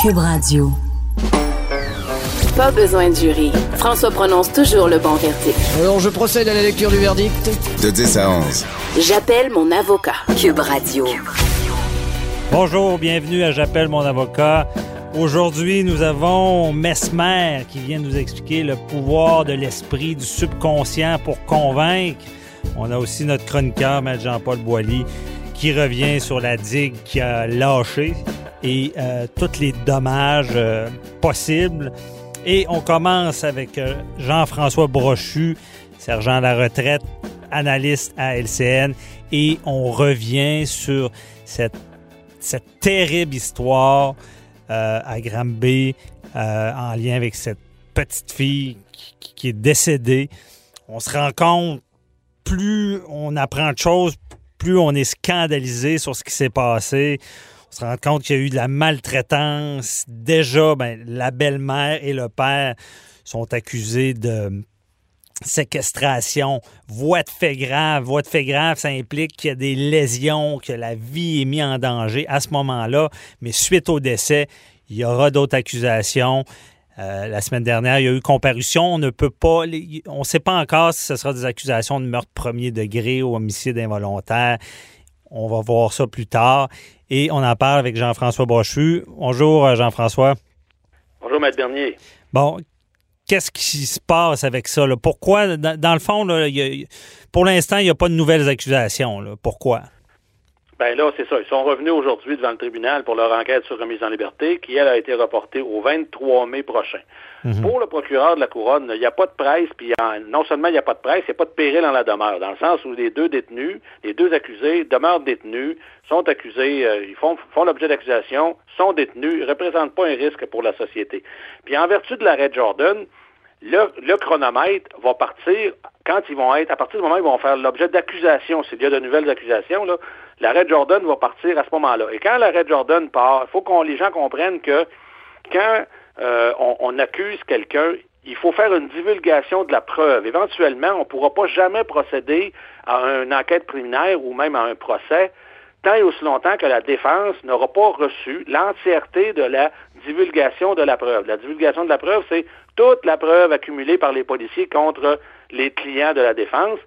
Cube Radio. Pas besoin de jury. François prononce toujours le bon verdict. Alors je procède à la lecture du verdict. De 10 à 11. J'appelle mon avocat. Cube Radio. Bonjour, bienvenue à J'appelle mon avocat. Aujourd'hui, nous avons Mesmer qui vient nous expliquer le pouvoir de l'esprit, du subconscient pour convaincre. On a aussi notre chroniqueur, M. Jean-Paul Boilly, qui revient sur la digue qui a lâché et euh, tous les dommages euh, possibles. Et on commence avec euh, Jean-François Brochu, sergent à la retraite, analyste à LCN, et on revient sur cette, terrible histoire à Granby euh, en lien avec cette petite fille qui est décédée. On se rend compte, plus on apprend de choses, plus on est scandalisé sur ce qui s'est passé. On se rend compte qu'il y a eu de la maltraitance. Déjà, ben, la belle-mère et le père sont accusés de séquestration, voie de fait grave. Voie de fait grave, ça implique qu'il y a des lésions, que la vie est mise en danger à ce moment-là. Mais suite au décès, il y aura d'autres accusations. Euh, la semaine dernière, il y a eu comparution. On ne peut pas, on ne sait pas encore si ce sera des accusations de meurtre premier degré ou homicide involontaire. On va voir ça plus tard. Et on en parle avec Jean-François Brochu. Bonjour, euh, Jean-François. Bonjour, Maître Bernier. Bon, qu'est-ce qui se passe avec ça? Là? Pourquoi, dans, dans, le fond, là, y a, pour l'instant, il n'y a pas de nouvelles accusations. Là. Pourquoi? Ben là, c'est ça. Ils sont revenus aujourd'hui devant le tribunal pour leur enquête sur remise en liberté, qui, elle, a été reportée au 23 mai prochain. Mm -hmm. Pour le procureur de la Couronne, il n'y a pas de presse, puis non seulement il n'y a pas de presse, il n'y a pas de péril en la demeure, dans le sens où les deux détenus, les deux accusés demeurent détenus, sont accusés, euh, ils font, font l'objet d'accusation, sont détenus, ne représentent pas un risque pour la société. Puis en vertu de l'arrêt Jordan, le, le, chronomètre va partir quand ils vont être, à partir du moment où ils vont faire l'objet d'accusations, s'il y a de nouvelles accusations, là, l'arrêt Jordan va partir à ce moment-là. Et quand l'arrêt Jordan part, il faut que les gens comprennent que quand euh, on, on, accuse quelqu'un, il faut faire une divulgation de la preuve. Éventuellement, on ne pourra pas jamais procéder à une enquête préliminaire ou même à un procès tant et aussi longtemps que la défense n'aura pas reçu l'entièreté de la divulgation de la preuve. La divulgation de la preuve, c'est toute la preuve accumulée par les policiers contre les clients de la défense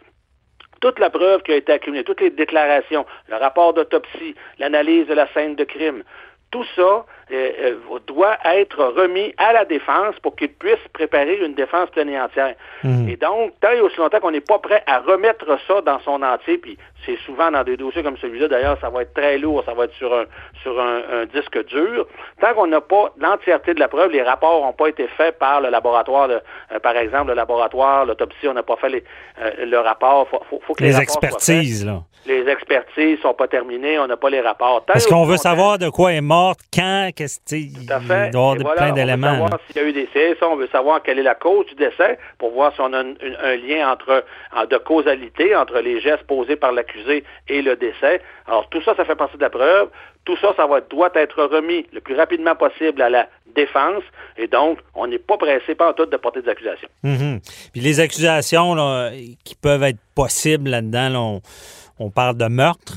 toute la preuve qui a été accumulée, toutes les déclarations, le rapport d'autopsie, l'analyse de la scène de crime, tout ça euh, euh, doit être remis à la défense pour qu'il puisse préparer une défense pleine et entière. Mmh. Et donc, tant et aussi longtemps qu'on n'est pas prêt à remettre ça dans son entier, puis c'est souvent dans des dossiers comme celui-là, d'ailleurs, ça va être très lourd, ça va être sur un, sur un, un disque dur, tant qu'on n'a pas l'entièreté de la preuve, les rapports n'ont pas été faits par le laboratoire, de, euh, par exemple, le laboratoire, l'autopsie, on n'a pas fait les, euh, le rapport, faut, faut, faut que les, les expertises, là. Les expertises sont pas terminées, on n'a pas les rapports. Parce qu'on veut savoir de quoi est morte, quand, qu'est-ce Tout à fait. Il doit y avoir voilà, plein d'éléments. On veut savoir s'il y a eu décès, ça, on veut savoir quelle est la cause du décès pour voir si on a un, un lien entre de causalité entre les gestes posés par l'accusé et le décès. Alors tout ça, ça fait partie de la preuve. Tout ça, ça va, doit être remis le plus rapidement possible à la défense. Et donc, on n'est pas pressé par tout de porter des accusations. Mm -hmm. Puis les accusations là, qui peuvent être possibles là-dedans, là, on, on, parle de meurtre?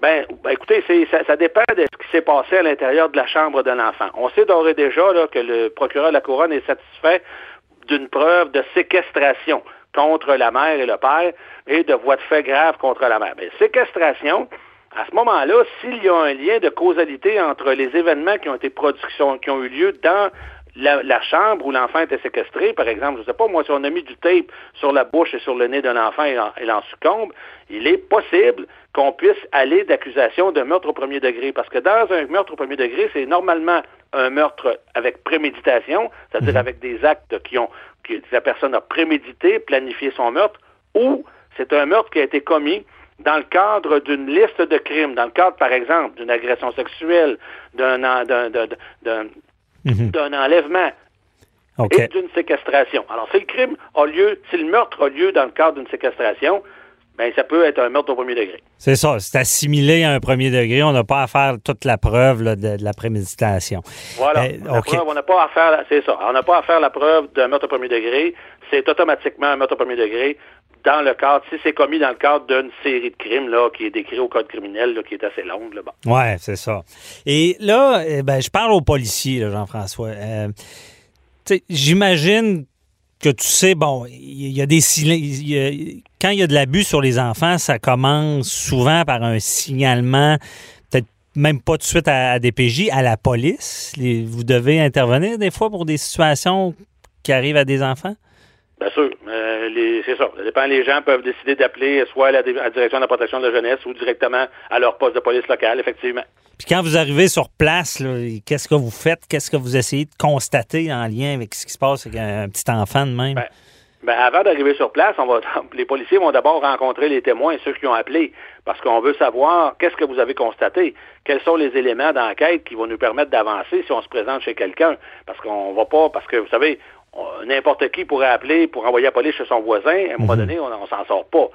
Ben, écoutez, ça, dépend de ce qui s'est passé à l'intérieur de la chambre de l'enfant. On sait d'ores et déjà là, que le procureur de la Couronne est satisfait d'une preuve de séquestration contre la mère et le père et de voies de fait graves contre la mère. Mais séquestration, à ce moment-là, s'il y a un lien de causalité entre les événements qui ont été qui ont eu lieu dans la, la chambre où l'enfant était séquestré, par exemple, je ne sais pas, moi, si on a mis du tape sur la bouche et sur le nez d'un enfant et il en succombe, il est possible qu'on puisse aller d'accusation de meurtre au premier degré. Parce que dans un meurtre au premier degré, c'est normalement un meurtre avec préméditation, c'est-à-dire avec des actes qui ont que la personne a prémédité, planifié son meurtre, ou c'est un meurtre qui a été commis dans le cadre d'une liste de crimes, dans le cadre, par exemple, d'une agression sexuelle, d'un mhm. d'un enlèvement et d'une séquestration. Alors, si le crime a lieu, si le meurtre a lieu dans le cadre d'une séquestration, ben ça peut être un meurtre au premier degré. C'est ça, c'est assimilé à un premier degré. On n'a pas à faire toute la preuve de, la préméditation. Voilà. Eh, on n'a pas à faire, c'est ça. On n'a pas à faire la preuve d'un meurtre au premier degré. C'est automatiquement un meurtre au premier degré dans le cadre, si c'est commis dans le cadre d'une série de crimes là, qui est décrit au code criminel, qui est assez longue. Là, Ouais, c'est ça. Et là, eh ben, je parle aux policiers, Jean-François. Euh, j'imagine que tu sais, bon, il y, a des quand il y a de l'abus sur les enfants, ça commence souvent par un signalement, peut-être même pas tout de suite à, DPJ, à la police. vous devez intervenir des fois pour des situations qui arrivent à des enfants? Bien sûr. Euh, c'est ça. Ça dépend. Les gens peuvent décider d'appeler soit à la, direction de la protection de la jeunesse ou directement à leur poste de police locale, effectivement. Puis quand vous arrivez sur place, qu'est-ce que vous faites? Qu'est-ce que vous essayez de constater en lien avec ce qui se passe avec un, petit enfant de même? Ben, ben, avant d'arriver sur place, on va, les policiers vont d'abord rencontrer les témoins, ceux qui ont appelé, parce qu'on veut savoir qu'est-ce que vous avez constaté, quels sont les éléments d'enquête qui vont nous permettre d'avancer si on se présente chez quelqu'un. Parce qu'on va pas, parce que vous savez, n'importe qui pourrait appeler pour envoyer la police chez son voisin. À un moment mhm. donné, on, ne s'en sort pas.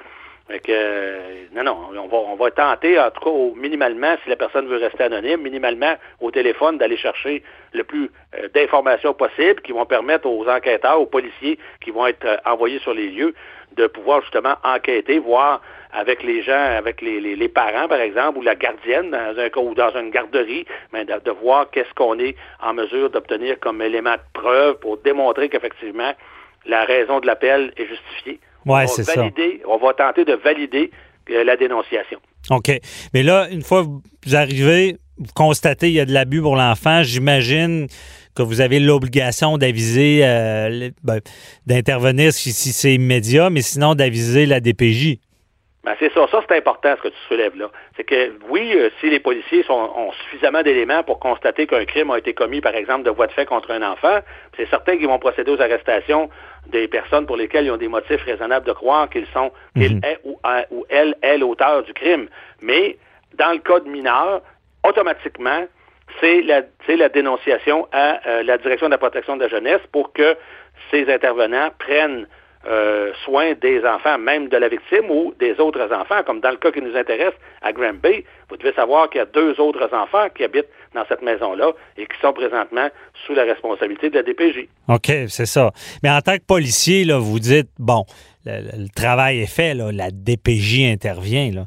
Fait que, euh, non, non, on va, on va tenter, en tout cas, minimalement, si la personne veut rester anonyme, minimalement au téléphone, d'aller chercher le plus euh, d'informations possible qui vont permettre aux enquêteurs, aux policiers qui vont être euh, envoyés sur les lieux de pouvoir justement enquêter, voir avec les gens, avec les, les, parents, par exemple, ou la gardienne dans un ou dans une garderie, mais de, voir qu'est-ce qu'on est en mesure d'obtenir comme élément de preuve pour démontrer qu'effectivement la raison de l'appel est justifiée. Ouais, c'est ça. On va tenter de valider euh, la dénonciation. OK. Mais là, une fois que vous arrivez, vous constatez qu'il y a de l'abus pour l'enfant, j'imagine que vous avez l'obligation d'aviser, euh, ben, d'intervenir si, si c'est immédiat, mais sinon d'aviser la DPJ. Ben, c'est ça. Ça, c'est important ce que tu soulèves là. C'est que oui, euh, si les policiers ont suffisamment d'éléments pour constater qu'un crime a été commis, par exemple, de voie de fait contre un enfant, c'est certain qu'ils vont procéder aux arrestations des personnes pour lesquelles ils ont des motifs raisonnables de croire qu'ils sont, qu'il mhm. est ou, ou, elle est l'auteur du crime. Mais dans le cas de mineur, automatiquement, c'est la, la dénonciation à euh, la direction de la protection de la jeunesse pour que ces intervenants prennent euh, soin des enfants, même de la victime ou des autres enfants, comme dans le cas qui nous intéresse à Granby. Vous devez savoir qu'il y a deux autres enfants qui habitent dans cette maison-là et qui sont présentement sous la responsabilité de la DPJ. OK, c'est ça. Mais en tant que policier, là, vous dites, bon, le, travail est fait, la DPJ intervient.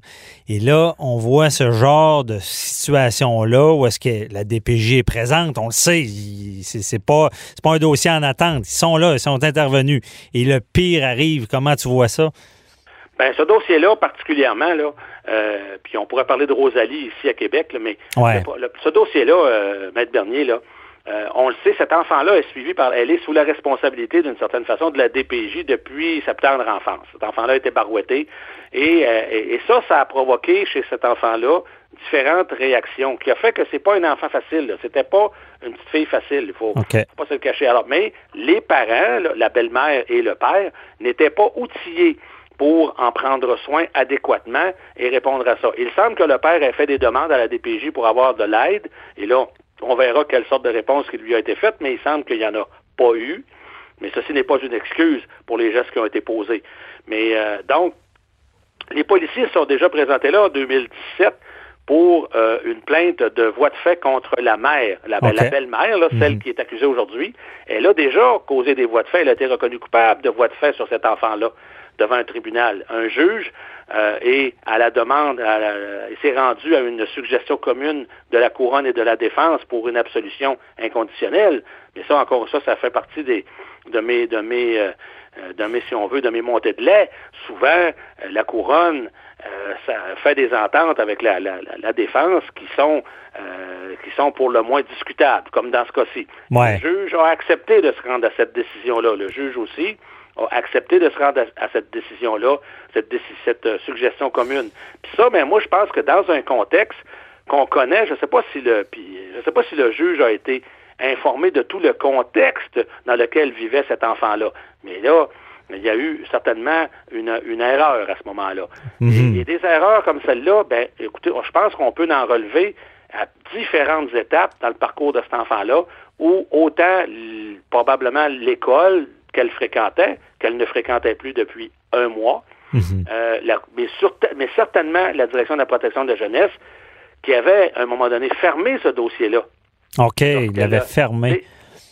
Et là, on voit ce genre de situation-là où est-ce que la DPJ est présente. On le sait, c'est pas, pas un dossier en attente. Ils sont là, ils sont intervenus. Et le pire arrive. Comment tu vois ça? Ben, ce dossier-là, particulièrement, là, euh, puis on pourrait parler de Rosalie ici à Québec, mais ce dossier-là, euh, Maître Bernier, là, euh, on le sait, cet enfant-là est suivi par, elle est sous la responsabilité d'une certaine façon de la DPJ depuis sa tendre enfance. Cet enfant-là a été barouetté et, et, ça, ça a provoqué chez cet enfant-là différentes réactions, qui a fait que c'est pas un enfant facile. C'était pas une petite fille facile. Il faut, faut pas se le cacher. Alors, mais les parents, la belle-mère et le père, n'étaient pas outillés pour en prendre soin adéquatement et répondre à ça. Il semble que le père ait fait des demandes à la DPJ pour avoir de l'aide, et là, on verra quelle sorte de réponse qui lui a été faite, mais il semble qu'il n'y en a pas eu. Mais ceci n'est pas une excuse pour les gestes qui ont été posés. Mais euh, donc, les policiers sont déjà présentés là en 2017 pour euh, une plainte de voie de fait contre la mère, la, belle-mère, celle mhm. qui est accusée aujourd'hui. Elle a déjà causé des voies de fait. Elle a été reconnue coupable de voie de fait sur cet enfant-là devant un tribunal. Un juge euh, et à la demande, il s'est rendu à une suggestion commune de la couronne et de la défense pour une absolution inconditionnelle. Mais ça, encore ça, ça fait partie des, de mes, de mes, euh, de mes, si on veut, de mes montées de lait. Souvent, euh, la couronne ça fait des ententes avec la, la, la défense qui sont qui sont pour le moins discutables, comme dans ce cas-ci. Le juge a accepté de se rendre à cette décision-là. Le juge aussi a accepté de se rendre à, cette décision-là, cette, cette euh, suggestion commune. Puis ça, ben moi, je pense que dans un contexte qu'on connaît, je ne sais pas si le, puis je sais pas si le juge a été informé de tout le contexte dans lequel vivait cet enfant-là. Mais là, il y a eu certainement une, une erreur à ce moment-là. et, et, des erreurs comme celle-là, ben, écoutez, je pense qu'on peut en relever à différentes étapes dans le parcours de cet enfant-là, où autant probablement l'école qu'elle fréquentait, qu'elle ne fréquentait plus depuis un mois, euh, la, mais, sur, mais certainement la direction de la protection de la jeunesse, qui avait, à un moment donné, fermé ce dossier-là. OK, il l'avait fermé.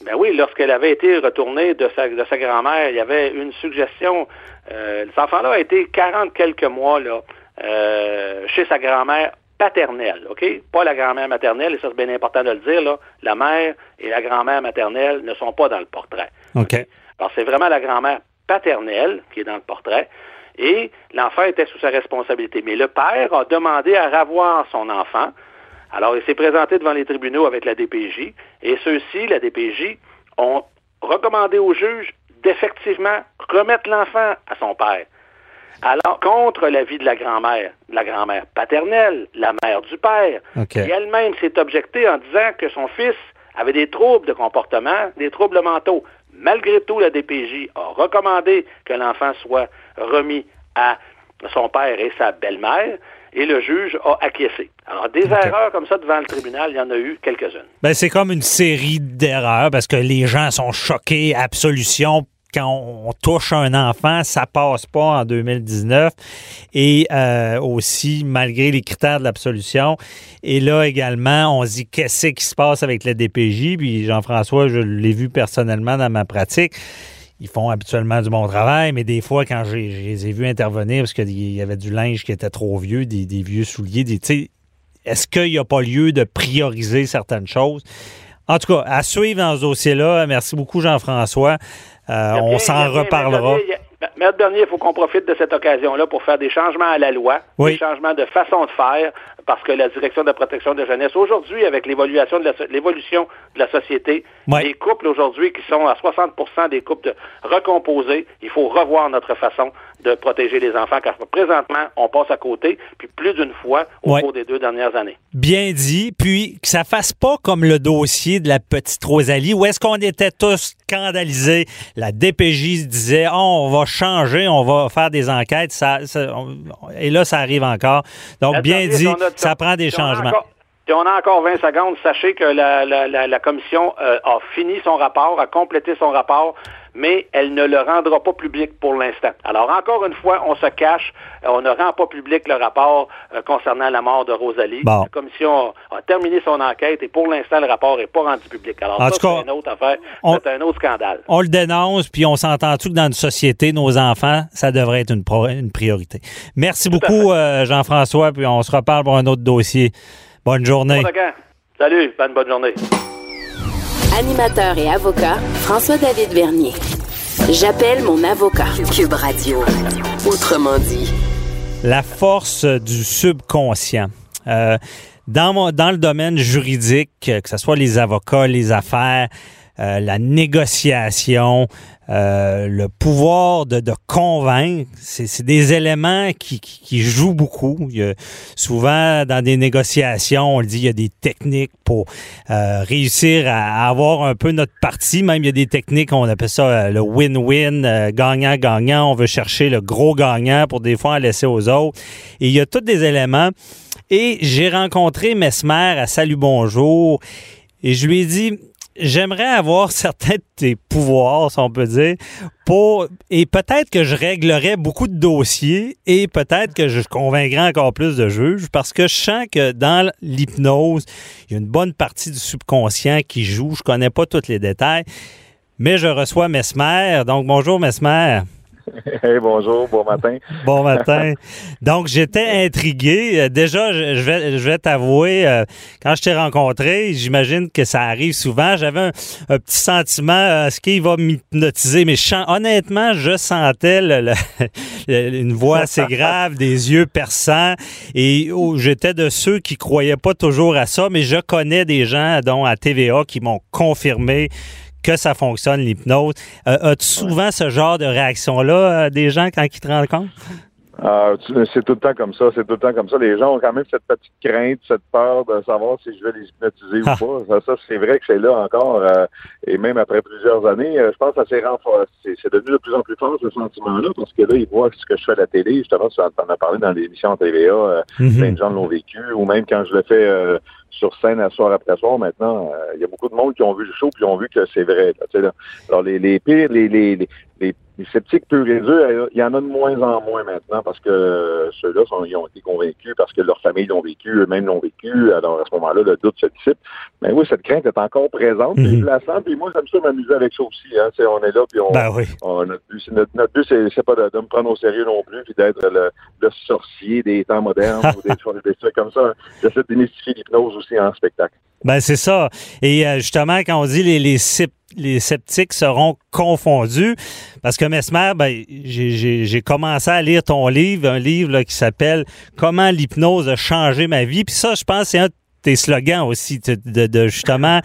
Ben oui, lorsqu'elle avait été retournée de sa, de sa grand-mère, il y avait une suggestion. Euh, cet enfant-là a été 40 quelques mois là, euh, chez sa grand-mère paternelle, OK? Pas la grand-mère maternelle, et ça c'est bien important de le dire, là. La mère et la grand-mère maternelle ne sont pas dans le portrait. OK? Alors c'est vraiment la grand-mère paternelle qui est dans le portrait. Et l'enfant était sous sa responsabilité. Mais le père a demandé à revoir son enfant. Alors, il s'est présenté devant les tribunaux avec la DPJ. Et ceux-ci, la DPJ, ont recommandé au juge d'effectivement remettre l'enfant à son père. Alors, contre l'avis de la grand-mère, la grand-mère paternelle, la mère du père, okay. qui elle-même s'est objectée en disant que son fils avait des troubles de comportement, des troubles mentaux. Malgré tout, la DPJ a recommandé que l'enfant soit remis à son père et sa belle-mère et le juge a acquiescé. Alors, des okay. erreurs comme ça devant le tribunal, il y en a eu quelques-unes. Ben, c'est comme une série d'erreurs parce que les gens sont choqués, absolution. Quand on touche un enfant, ça passe pas en 2019. Et euh, aussi, malgré les critères de l'absolution. Et là également, on se dit qu'est-ce qui se passe avec le DPJ. Puis Jean-François, je l'ai vu personnellement dans ma pratique ils font habituellement du bon travail, mais des fois, quand je les ai vus intervenir, parce qu'il y avait du linge qui était trop vieux, des, des vieux souliers, des, est-ce qu'il n'y a pas lieu de prioriser certaines choses? En tout cas, à suivre dans ce dossier-là. Merci beaucoup, Jean-François. Euh, on s'en reparlera. Maître Bernier, il faut qu'on profite de cette occasion-là pour faire des changements à la loi, oui. des changements de façon de faire, parce que la direction de la protection de la jeunesse, aujourd'hui, avec l'évolution de, la société, oui. les couples aujourd'hui qui sont à 60% des couples de recomposés, il faut revoir notre façon de protéger les enfants, car présentement, on passe à côté, puis plus d'une fois au cours des deux dernières années. Bien dit, puis que ça fasse pas comme le dossier de la petite Rosalie, où est-ce qu'on était tous scandalisés, la DPJ disait, oh, on va changer, on va faire des enquêtes, ça, ça on, et là, ça arrive encore. Donc, bien dit, a- ça prend des changements. si on a encore 20 secondes, sachez que la, la- la- la commission euh, a fini son rapport, a complété son rapport, mais elle ne le rendra pas public pour l'instant. Alors, encore une fois, on se cache, euh, on ne rend pas public le rapport euh, concernant la mort de Rosalie. Bon. La commission a, a terminé son enquête et pour l'instant, le rapport n'est pas rendu public. Alors, En ça, tout cas, c'est une autre affaire, c'est un autre scandale. On le dénonce, puis on s'entend-tu que dans une société, nos enfants, ça devrait être une, pro- une priorité. Merci beaucoup, euh, Jean-François, puis on se reparle pour un autre dossier. Bonne journée. Bon. Salut, bonne, bonne journée. Animateur et avocat, François-David Vernier. J'appelle mon avocat. Cube Radio. Autrement dit. La force du subconscient. Euh, dans, mon- dans le domaine juridique, que ce soit les avocats, les affaires, euh, la négociation, euh, le pouvoir de, convaincre, c'est des éléments qui, jouent beaucoup. Souvent, dans des négociations, on le dit, il y a des techniques pour euh, réussir à, avoir un peu notre parti. Même, il y a des techniques, on appelle ça euh, le win-win, gagnant-gagnant. On veut chercher le gros gagnant pour des fois en laisser aux autres. Et il y a tous des éléments. Et j'ai rencontré Mesmer à Salut Bonjour et je lui ai dit j'aimerais avoir certains de tes pouvoirs, si on peut dire, pour et peut-être que je réglerais beaucoup de dossiers et peut-être que je convaincrais encore plus de juges parce que je sens que dans l'hypnose, il y a une bonne partie du subconscient qui joue. Je connais pas tous les détails, mais je reçois Mesmer. Donc bonjour Mesmer. Hey, bonjour, bon matin. Bon matin. Donc, j'étais intrigué. Euh, Déjà, je vais, t'avouer, euh, quand je t'ai rencontré, j'imagine que ça arrive souvent. J'avais un, petit sentiment, euh, est-ce qu'il va m'hypnotiser? Mais honnêtement, je sentais une voix assez grave, des yeux perçants. Et oh, j'étais de ceux qui croyaient pas toujours à ça, mais je connais des gens, dont à TVA, qui m'ont confirmé que ça fonctionne, l'hypnose. Euh, As-tu souvent ce genre de réaction-là, euh, des gens, quand ils te rencontrent? Ah, c'est tout le temps comme ça, c'est tout le temps comme ça. Les gens ont quand même cette petite crainte, cette peur de savoir si je vais les hypnotiser ou ah. pas. Ça, c'est vrai que c'est là encore, euh, et même après plusieurs années, euh, je pense que ça s'est renforcé. C'est devenu de plus en plus fort ce sentiment-là, parce que là, ils voient ce que je fais à la télé. Justement, tu en as parlé dans l'émission TVA, euh, mm-hmm. plein de gens l'ont vécu, ou même quand je le fais sur scène à soir après soir maintenant, il y a beaucoup de monde qui ont vu le show puis ont vu que c'est vrai. Là, Alors les, les pires, les, les, les, les sceptiques purs et durs, il y en a de moins en moins maintenant parce que ceux-là ils ont été convaincus parce que leur famille l'ont vécu, eux-mêmes l'ont vécu. Alors à ce moment-là, le doute se dissipe. Mais oui, cette crainte est encore présente. Mm -hmm. la sens, puis moi, j'aime ça m'amuser avec ça aussi. Hein. on est là, puis on, ben oui. notre but, notre, but c'est pas de, me prendre au sérieux non plus, puis d'être le, le, sorcier des temps modernes ou des, des trucs comme ça. J'essaie de démystifier l'hypnose aussi en spectacle. Ben c'est ça. Et euh, justement, quand on dit les, les, les sceptiques seront confondus. Parce que Mesmer, ben, j'ai commencé à lire ton livre, un livre qui s'appelle Comment l'hypnose a changé ma vie. Puis ça, je pense, c'est un de tes slogans aussi, de, de justement,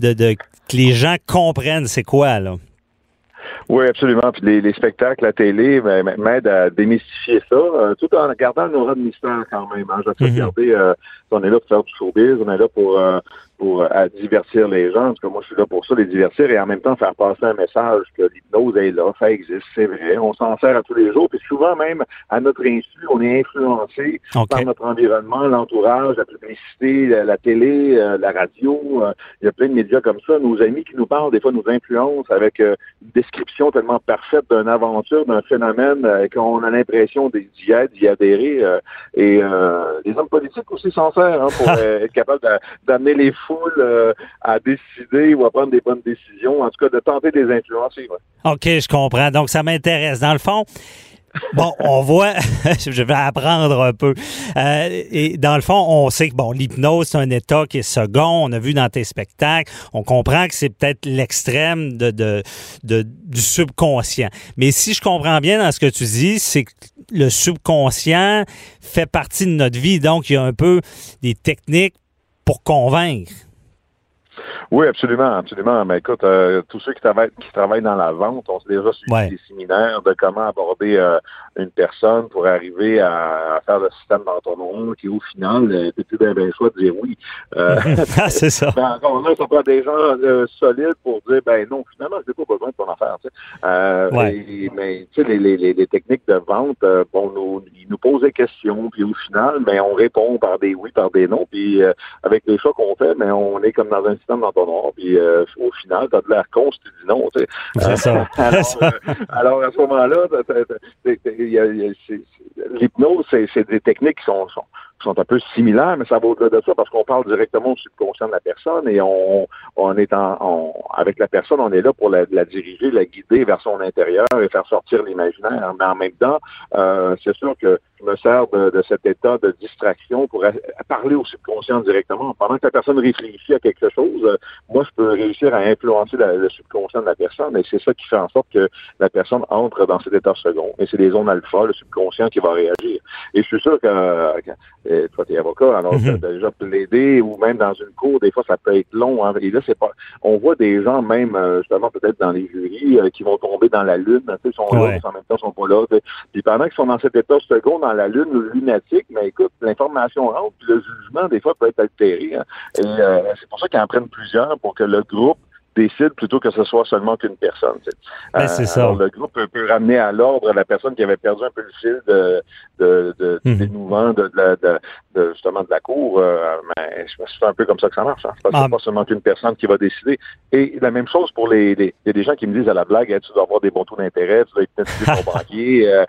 de, de, que les gens comprennent c'est quoi, là. Oui, absolument. Puis les, spectacles, la télé ben, m'aident à démystifier ça, euh, tout en gardant le aura de mystère quand même. Hein. Euh, on est là pour faire du showbiz, on est là pour euh, pour euh, à divertir les gens. En tout cas, moi, je suis là pour ça, les divertir et en même temps faire passer un message que l'hypnose est là, ça existe, c'est vrai. On s'en sert à tous les jours. Puis souvent même, à notre insu, on est influencé par notre environnement, l'entourage, la publicité, la, télé, euh, la radio. Euh, il y a plein de médias comme ça. Nos amis qui nous parlent, des fois, nous influencent avec une description tellement parfaite d'une aventure, d'un phénomène qu'on a l'impression d'y être, d'y adhérer. et les hommes politiques aussi s'en hein, pour être capable d'amener les euh, à décider ou à prendre des bonnes décisions, en tout cas de tenter des influencer. OK, je comprends. Donc, ça m'intéresse. Dans le fond, Bon, on voit, je vais apprendre un peu. Euh, et dans le fond, on sait que bon, l'hypnose, c'est un état qui est second. On a vu dans tes spectacles. On comprend que c'est peut-être l'extrême de, de, de, du subconscient. Mais si je comprends bien dans ce que tu dis, c'est que le subconscient fait partie de notre vie. Donc, il y a un peu des techniques pour convaincre. Oui, absolument, absolument. Mais écoute, euh, tous ceux qui travaillent, qui travaillent dans la vente ont déjà suivi des séminaires de comment aborder euh, une personne pour arriver à, faire le système d'entonnoir qui, au final, euh, t'es plus bien, bien choix de dire oui. ah, c'est ça. Ben, encore là, ça prend des gens solides pour dire, ben non, finalement, je n'ai pas besoin de ton affaire. Tu sais. mais tu sais, les, les, les, techniques de vente, bon, nous, ils nous posent des questions, puis au final, ben, on répond par des oui, par des non, puis avec les choix qu'on fait, mais on est comme dans un système d'entonnoir puis euh, au final, t'as de l'air con si tu dis non. Tu sais. C'est ça. Euh, alors, à ce moment-là, l'hypnose, c'est des techniques qui sont, sont sont un peu similaires, mais ça va au-delà de ça parce qu'on parle directement au subconscient de la personne et on, on est en, avec la personne, on est là pour la, la, diriger, la guider vers son intérieur et faire sortir l'imaginaire. Mais en même temps, euh, c'est sûr que je me sers de, de, cet état de distraction pour parler au subconscient directement. Pendant que la personne réfléchit à quelque chose, euh, moi, je peux réussir à influencer le subconscient de la personne et c'est ça qui fait en sorte que la personne entre dans cet état second. Et c'est les zones alpha, le subconscient qui va réagir. Et je suis sûr que, que toi, tu es avocat, alors mm -hmm. déjà plaidé ou même dans une cour, des fois, ça peut être long. Hein, et là, c'est pas. On voit des gens, même euh, justement, peut-être dans les jurys, euh, qui vont tomber dans la lune. Ils sont là, mais en même temps, ils sont pas là. Puis pendant qu'ils sont dans cet état second, dans la lune lunatique, mais écoute, l'information rentre, puis le jugement, des fois, peut être altéré. Hein. Et euh, c'est pour ça qu'ils en prennent plusieurs pour que le groupe décide plutôt que ce soit seulement qu'une personne. Ben, c'est ça. le groupe peut, ramener à l'ordre la personne qui avait perdu un peu le fil de, de, de, mhm. dénouement de, de, de, justement de la cour. Euh, mais c'est un peu comme ça que ça marche. Hein. C'est pas, ah. pas seulement qu'une personne qui va décider. Et la même chose pour les, les, y a des gens qui me disent à la blague, tu dois avoir des bons taux d'intérêt, tu dois hypnotiser ton banquier. Euh,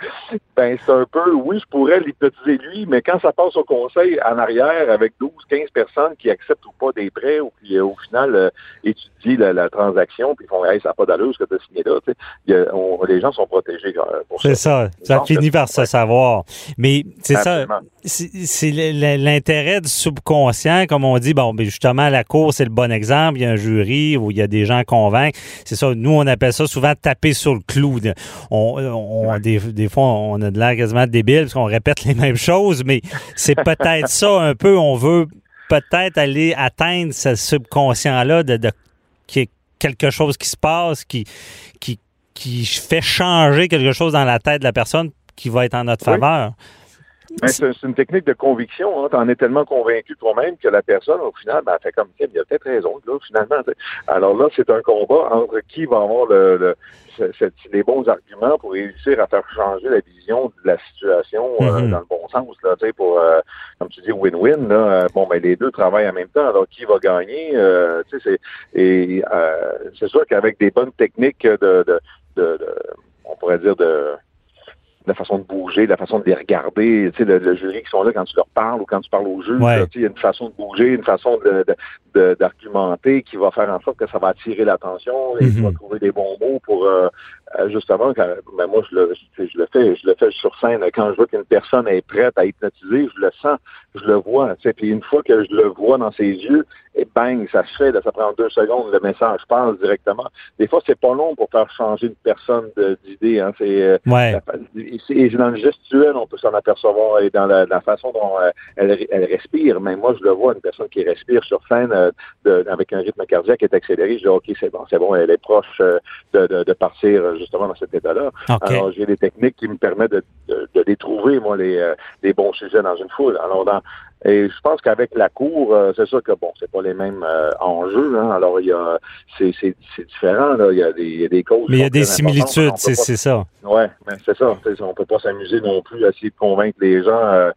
ben c'est un peu, oui, je pourrais l'hypnotiser lui, mais quand ça passe au conseil en arrière avec 12, 15 personnes qui acceptent ou pas des prêts ou qui au final euh, étudient la, la, transaction puis font hey, ça n'a pas d'allure ce que tu as signé là. Y a, on, les gens sont protégés euh, ça. C'est ça. Ça finit par se savoir. Mais c'est ça. C'est l'intérêt du subconscient, comme on dit, bon, ben justement, la cour, c'est le bon exemple. Il y a un jury où il y a des gens convaincre. C'est ça. Nous, on appelle ça souvent taper sur le clou. On, on des, des, fois, on a de l'air quasiment débile parce qu'on répète les mêmes choses, mais c'est peut-être ça un peu. On veut peut-être aller atteindre ce subconscient-là de, de, quelque chose qui se passe, qui, qui, qui fait changer quelque chose dans la tête de la personne qui va être en notre faveur. C'est une technique de conviction. Hein. Tu en es tellement convaincu toi-même que la personne, au final, ben, elle fait comme il a peut-être raison, là, finalement. Alors là, c'est un combat entre qui va avoir le, les bons arguments pour réussir à faire changer la vision de la situation euh, mm-hmm. dans le bon sens. Là, pour, euh, comme tu dis, win-win. Euh, bon, ben, les deux travaillent en même temps. Alors, qui va gagner? c'est, et c'est sûr qu'avec des bonnes techniques de, de, de on pourrait dire, de la façon de bouger, la façon de les regarder, tu sais, le, jury qui sont là quand tu leur parles ou quand tu parles au juge, il y a une façon de bouger, une façon de, d'argumenter qui va faire en sorte que ça va attirer l'attention et tu vas trouver des bons mots pour euh, justement quand ben moi je le je le fais je le fais sur scène. Quand je vois qu'une personne est prête à hypnotiser je le sens je le vois tu sais. Puis une fois que je le vois dans ses yeux et bang ça se fait ça prend deux secondes le message passe directement. Des fois c'est pas long pour faire changer une personne d'idée hein. C'est euh, ouais. dans le gestuel on peut s'en apercevoir et dans la, façon dont elle, elle, respire. Mais moi je le vois une personne qui respire sur scène de, avec un rythme cardiaque qui est accéléré je dis ok c'est bon c'est bon elle est proche de, de, de partir justement dans cet état-là. Alors, j'ai des techniques qui me permettent de, de, les trouver, moi, les, euh, les bons sujets dans une foule. Alors, dans, et je pense qu'avec la cour, euh, c'est sûr que bon, c'est pas les mêmes euh, enjeux. Hein. Alors il y a, c'est, c'est, c'est différent. Là. Il y a des, il y a des causes. Mais il y a des similitudes, c'est, c'est ça. Ouais, mais c'est ça. On peut pas s'amuser non plus à essayer de convaincre les gens euh,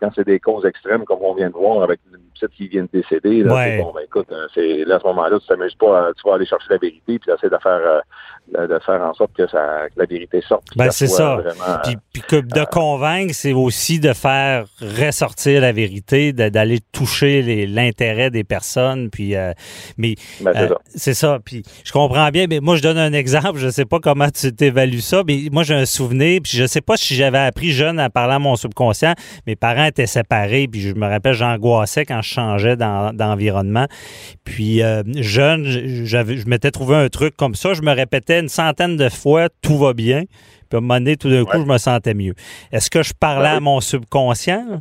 quand c'est des causes extrêmes, comme on vient de voir avec une petite qui vient de décéder. Là, ouais. Bon, ben écoute, c'est là à ce moment-là, tu t'amuses pas, tu vas aller chercher la vérité puis essayer de faire de faire en sorte que, ça, que la vérité sorte. Ben c'est ça. puis, puis que de convaincre, c'est aussi de faire ressortir la vérité, d'aller toucher l'intérêt des personnes. Puis, euh, mais ben, euh, c'est ça. Puis je comprends bien. Mais moi, je donne un exemple. Je sais pas comment tu t'évalues ça, mais moi, j'ai un souvenir. Puis je sais pas si j'avais appris jeune à parler à mon subconscient. Mes parents étaient séparés. Puis je me rappelle, j'angoissais quand je changeais d'environnement. puis euh, jeune, je m'étais trouvé un truc comme ça. Je me répétais une centaine de fois, tout va bien. Puis à un moment donné, tout d'un coup, je me sentais mieux. Est-ce que je parlais à mon subconscient?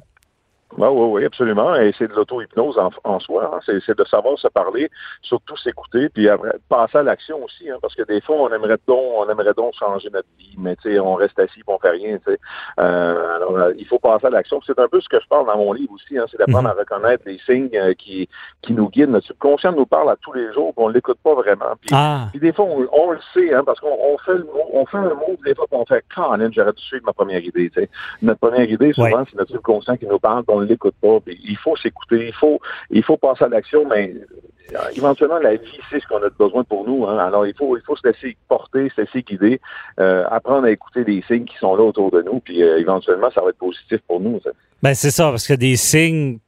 Oui, oui, oui, absolument. Et c'est de l'auto-hypnose en, soi. Hein. C'est de savoir se parler, surtout s'écouter, puis après, passer à l'action aussi. Hein, parce que des fois, on aimerait donc, on aimerait donc changer notre vie, mais tu sais, on reste assis, on fait rien. sais. Euh, alors, euh, il faut passer à l'action. C'est un peu ce que je parle dans mon livre aussi. Hein, c'est d'apprendre mhm. à reconnaître les signes euh, qui, qui nous guident. Notre subconscient nous parle à tous les jours, puis on l'écoute pas vraiment. Puis, ah. puis des fois, on, le sait, hein, parce qu'on fait le on fait un mot, des fois, on fait Canin, j'aurais dû suivre ma première idée. sais. Notre première idée, souvent, c'est notre subconscient qui nous parle, l'écoute pas. il faut s'écouter, il faut, il faut passer à l'action, mais euh, éventuellement, la vie, c'est ce qu'on a besoin pour nous. Hein. Alors, il faut, il faut se laisser porter, se laisser guider, euh, apprendre à écouter des signes qui sont là autour de nous, puis euh, éventuellement, ça va être positif pour nous. Ben, c'est ça, parce que des signes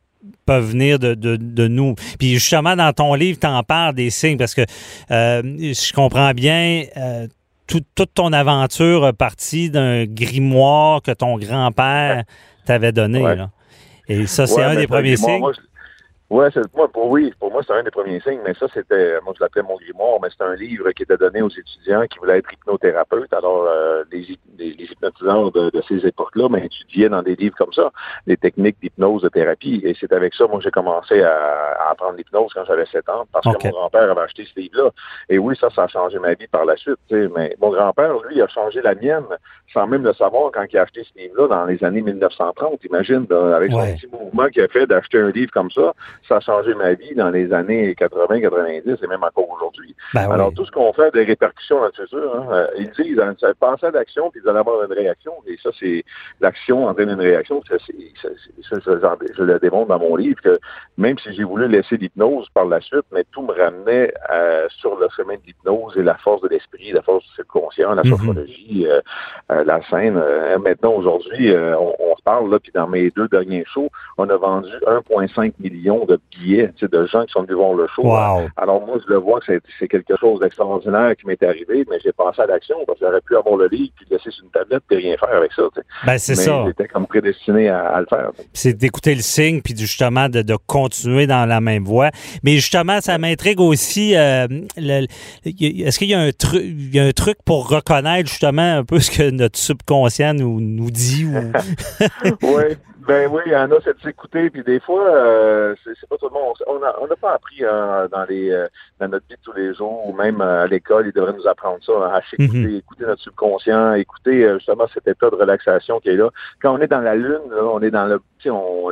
peuvent venir de, de, nous. Puis justement, dans ton livre, tu en parles des signes, parce que je comprends bien, toute ton aventure partie d'un grimoire que ton grand-père t'avait donné. Là. Et ça, c'est un des premiers signes. Ouais, c'est, moi, pour, oui, pour moi, c'est un des premiers signes, mais ça, c'était, moi, je l'appelais mon grimoire, mais c'est un livre qui était donné aux étudiants qui voulaient être hypnothérapeutes. Alors, euh, les, les, hypnotiseurs de, de ces époques-là, mais étudiaient dans des livres comme ça, des techniques d'hypnose, de thérapie. Et c'est avec ça, moi, j'ai commencé à, à apprendre l'hypnose quand j'avais 7 ans, parce que mon grand-père avait acheté ce livre-là. Et oui, ça, ça a changé ma vie par la suite, mais mon grand-père, lui, a changé la mienne sans même le savoir quand il a acheté ce livre-là dans les années 1930, imagine, avec son petit mouvement qu'il a fait d'acheter un livre comme ça ça a changé ma vie dans les années 80, 90 et même encore aujourd'hui. Ben Alors, tout ce qu'on fait a des répercussions dans le futur. Hein. Euh, ils disent, hein, pensez à l'action, puis vous allez avoir une réaction. Et ça, c'est l'action entraîne une réaction. Ça, je, le démontre dans mon livre que même si j'ai voulu laisser l'hypnose par la suite, mais tout me ramenait euh, sur le chemin de l'hypnose et la force de l'esprit, la force du subconscient, la mm euh, la scène. maintenant, aujourd'hui, on, on, parle, là, puis dans mes deux derniers shows, on a vendu 1,5 million de billets de gens qui sont venus voir le show. Alors moi, je le vois que c'est quelque chose d'extraordinaire qui m'est arrivé, mais j'ai passé à l'action parce que j'aurais pu avoir le livre puis le laisser sur une tablette et rien faire avec ça. Ben, c'est ça. J'étais comme prédestiné à, le faire. C'est d'écouter le signe puis justement de, continuer dans la même voie. Mais justement, ça m'intrigue aussi. Euh, est-ce qu'il y a un truc, un truc pour reconnaître justement un peu ce que notre subconscient nous, nous dit oui. Ben oui, il y en a, c'est de s'écouter, puis des fois, euh, c'est pas tout le monde. On n'a on pas appris hein, dans les euh, dans notre vie de tous les jours, ou même euh, à l'école, ils devraient nous apprendre ça, hein, à s'écouter, mhm. écouter notre subconscient, écouter justement cet état de relaxation qui est là. Quand on est dans la lune, on est dans le,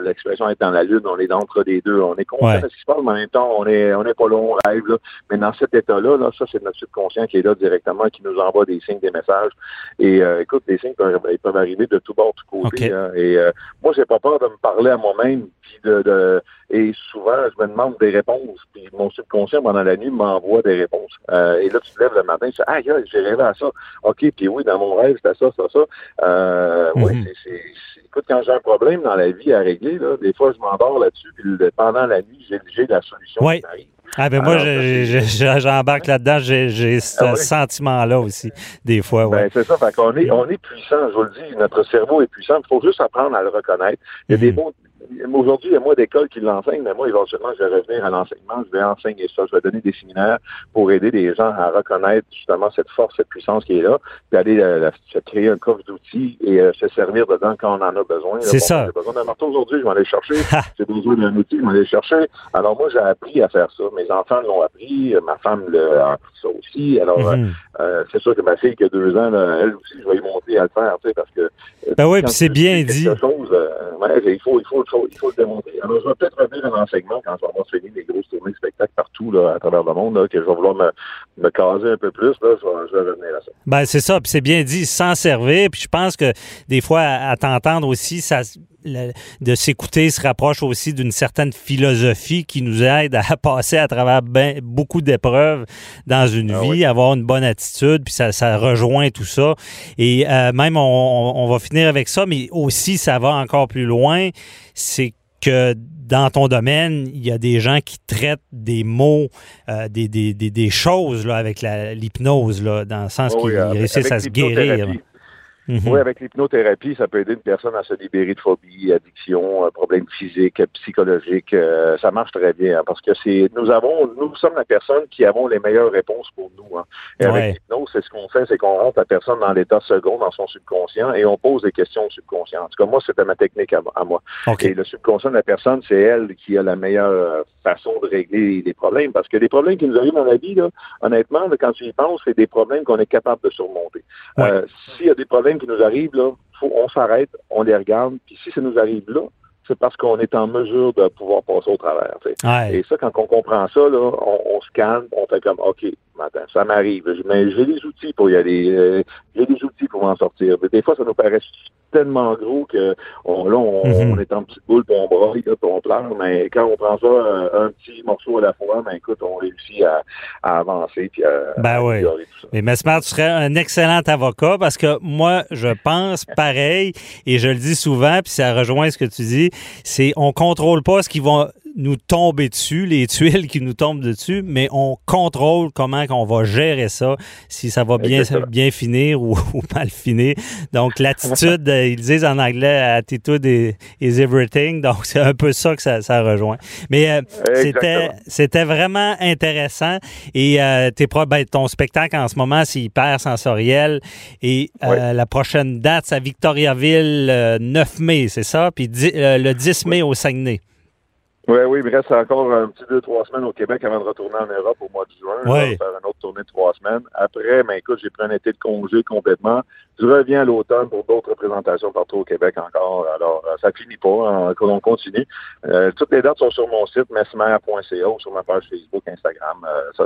l'expression est dans la lune, on est d'entre les deux, on est conscient de ce qui se passe, mais en même temps, on est on est pas long, on rêve, là. mais dans cet état-là, là, ça c'est notre subconscient qui est là directement, qui nous envoie des signes, des messages. Et écoute, des signes peuvent, ils peuvent arriver de tout bord, de tout côté. Hein. et moi, j'ai pas peur de me parler à moi-même, puis de, et souvent, je me demande des réponses, puis mon subconscient, pendant la nuit, m'envoie des réponses. Euh, et là, tu te lèves le matin, tu dis, ah, j'ai rêvé à ça. OK, puis oui, dans mon rêve, c'était ça, ça, ça. Euh, Oui, mhm. c'est, écoute, quand j'ai un problème dans la vie à régler, là, des fois, je m'endors là-dessus, puis pendant la nuit, j'ai, la solution qui. Ah ben moi, j'embarque là-dedans, j'ai ce ah sentiment-là aussi, des fois. Ouais. Ben, c'est ça, fait qu'on est, on est puissant, je vous le dis, notre cerveau est puissant, il faut juste apprendre à le reconnaître. Il y a des mhm. mots Aujourd'hui, il y a moins d'écoles qui l'enseignent, mais moi, éventuellement, je vais revenir à l'enseignement, je vais enseigner ça, je vais donner des séminaires pour aider les gens à reconnaître justement cette force, cette puissance qui est là, puis aller euh, se créer un coffre d'outils et euh, se servir dedans quand on en a besoin. C'est ça. J'ai besoin d'un marteau aujourd'hui, je vais aller chercher. j'ai besoin d'un outil, je vais aller chercher. Alors moi, j'ai appris à faire ça. Mes enfants l'ont appris, ma femme l'a appris ça aussi. Alors, mhm. euh, c'est sûr que ma fille qui a deux ans, elle aussi, je vais y monter à le faire, tu sais, parce que... Ben oui, puis c'est bien dit. Chose, ouais, il faut, il faut, il faut il faut le démontrer. Alors, je vais peut-être revenir à l'enseignement quand on va finir les grosses tournées de spectacles partout là, à travers le monde, que je vais vouloir me, me caser un peu plus. Là, je, vais, je vais revenir à ça. Ben, c'est ça. Puis c'est bien dit, s'en servir. Puis je pense que des fois, à, t'entendre aussi, ça de s'écouter se rapproche aussi d'une certaine philosophie qui nous aide à passer à travers ben, beaucoup d'épreuves dans une ah vie, avoir une bonne attitude, puis ça, ça rejoint tout ça. Et euh, même, on, on, va finir avec ça, mais aussi, ça va encore plus loin c'est que dans ton domaine, il y a des gens qui traitent des mots, euh, des, des, des, choses là, avec l'hypnose, dans le sens qu'ils réussissent à se guérir. Mhm. Oui, avec l'hypnothérapie, ça peut aider une personne à se libérer de phobie, addiction, euh, problèmes physiques, psychologiques. Euh, ça marche très bien hein, parce que c'est nous avons, nous sommes la personne qui avons les meilleures réponses pour nous. Hein. Et avec l'hypnose, c'est ce qu'on fait, c'est qu'on rentre la personne dans l'état second, dans son subconscient, et on pose des questions au subconscient. En tout cas, moi, c'était ma technique à, moi. Et le subconscient de la personne, c'est elle qui a la meilleure façon de régler les problèmes. Parce que les problèmes qui nous arrivent dans la vie, là, honnêtement, quand tu y penses, c'est des problèmes qu'on est capable de surmonter. Euh, s'il y a des problèmes qui nous arrivent, là, faut, on s'arrête, on les regarde, puis si ça nous arrive là, c'est parce qu'on est en mesure de pouvoir passer au travers. Et ça, quand on comprend ça, là, on, se calme, on fait comme OK, ça m'arrive. Mais j'ai des outils pour y aller. Euh, j'ai des outils pour m'en sortir. des fois, ça nous paraît tellement gros que on, là, on, mhm. est en petite boule, puis on braille, puis on pleure, mais quand on prend ça euh, un petit morceau à la fois, ben écoute, on réussit à, avancer puis à, ben oui. tout ça. Mais Mesmer, tu serais un excellent avocat parce que moi, je pense pareil, et je le dis souvent, puis ça rejoint ce que tu dis, c'est on contrôle pas ce qui va nous tomber dessus, les tuiles qui nous tombent dessus, mais on contrôle comment qu'on va gérer ça, si ça va bien, bien finir ou, mal finir. Donc, l'attitude, euh, ils disent en anglais, attitude is, everything. Donc, c'est un peu ça que ça, ça rejoint. Mais euh, c'était, c'était vraiment intéressant. Et euh, t'es ben, ton spectacle en ce moment, c'est hyper sensoriel. Et la prochaine date, c'est à Victoriaville, 9 mai, c'est ça? Puis le 10 mai au Saguenay. Oui, oui, il me reste encore un petit deux, trois semaines au Québec avant de retourner en Europe au mois de juin. Oui. faire une autre tournée de trois semaines. Après, ben écoute, j'ai pris un été de congé complètement. Je reviens à l'automne pour d'autres représentations partout au Québec encore. Alors, euh, ça finit pas. Hein, on continue. Euh, toutes les dates sont sur mon site, mesmer.ca ou sur ma page Facebook, Instagram. Euh, ça,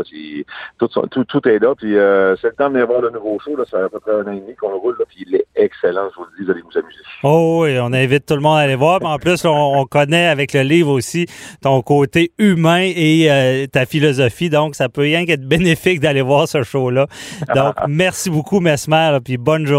tout, tout, est là. Puis c'est le temps de venir voir le nouveau show. Là, ça fait à peu près un an et demi qu'on le roule. Là, puis il est excellent. Je vous le dis, vous allez vous amuser. Oh oui, on invite tout le monde à aller voir. en plus, on, connaît avec le livre aussi ton côté humain et ta philosophie. Donc, ça peut rien qu'être bénéfique d'aller voir ce show-là. Donc, merci beaucoup, Mesmer. Puis bonne journée.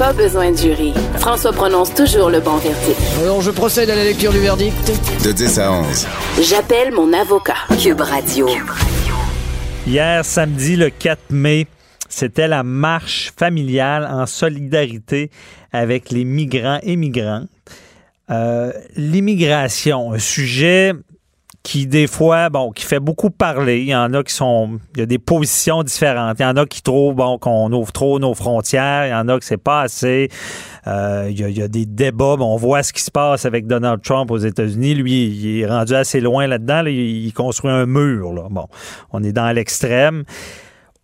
Pas besoin de jury. François prononce toujours le bon verdict. Alors, je procède à la lecture du verdict. De 10 à 11. J'appelle mon avocat. Cube Radio. Hier, samedi, le 4 mai, c'était la marche familiale en solidarité avec les migrants et migrantes. Euh, L'immigration, un sujet qui des fois, bon, qui fait beaucoup parler. Il y en a qui sont, il y a des positions différentes. Il y en a qui trouvent, bon, qu'on ouvre trop nos frontières. Il y en a que c'est pas assez. Euh, il, y a, il, y a, des débats. Bon, on voit ce qui se passe avec Donald Trump aux États-Unis. Lui, il est rendu assez loin là-dedans. Là. Il, il, construit un mur. Là. Bon, on est dans l'extrême.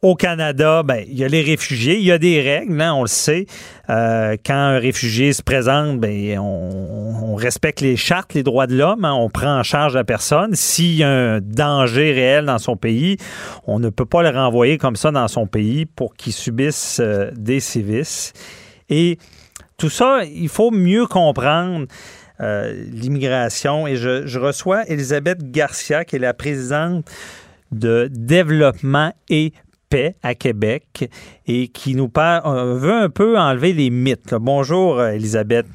Au Canada, ben, il y a les réfugiés, il y a des règles, hein, on le sait. Euh, quand un réfugié se présente, ben, on, respecte les chartes, les droits de l'homme, hein, on prend en charge la personne. S'il y a un danger réel dans son pays, on ne peut pas le renvoyer comme ça dans son pays pour qu'il subisse euh, des sévices. Et tout ça, il faut mieux comprendre. Euh, l'immigration et je, je reçois Elisabeth Garcia qui est la présidente de développement et paix à Québec et qui nous parle, euh, veut un peu enlever les mythes. Là. Bonjour, Elisabeth.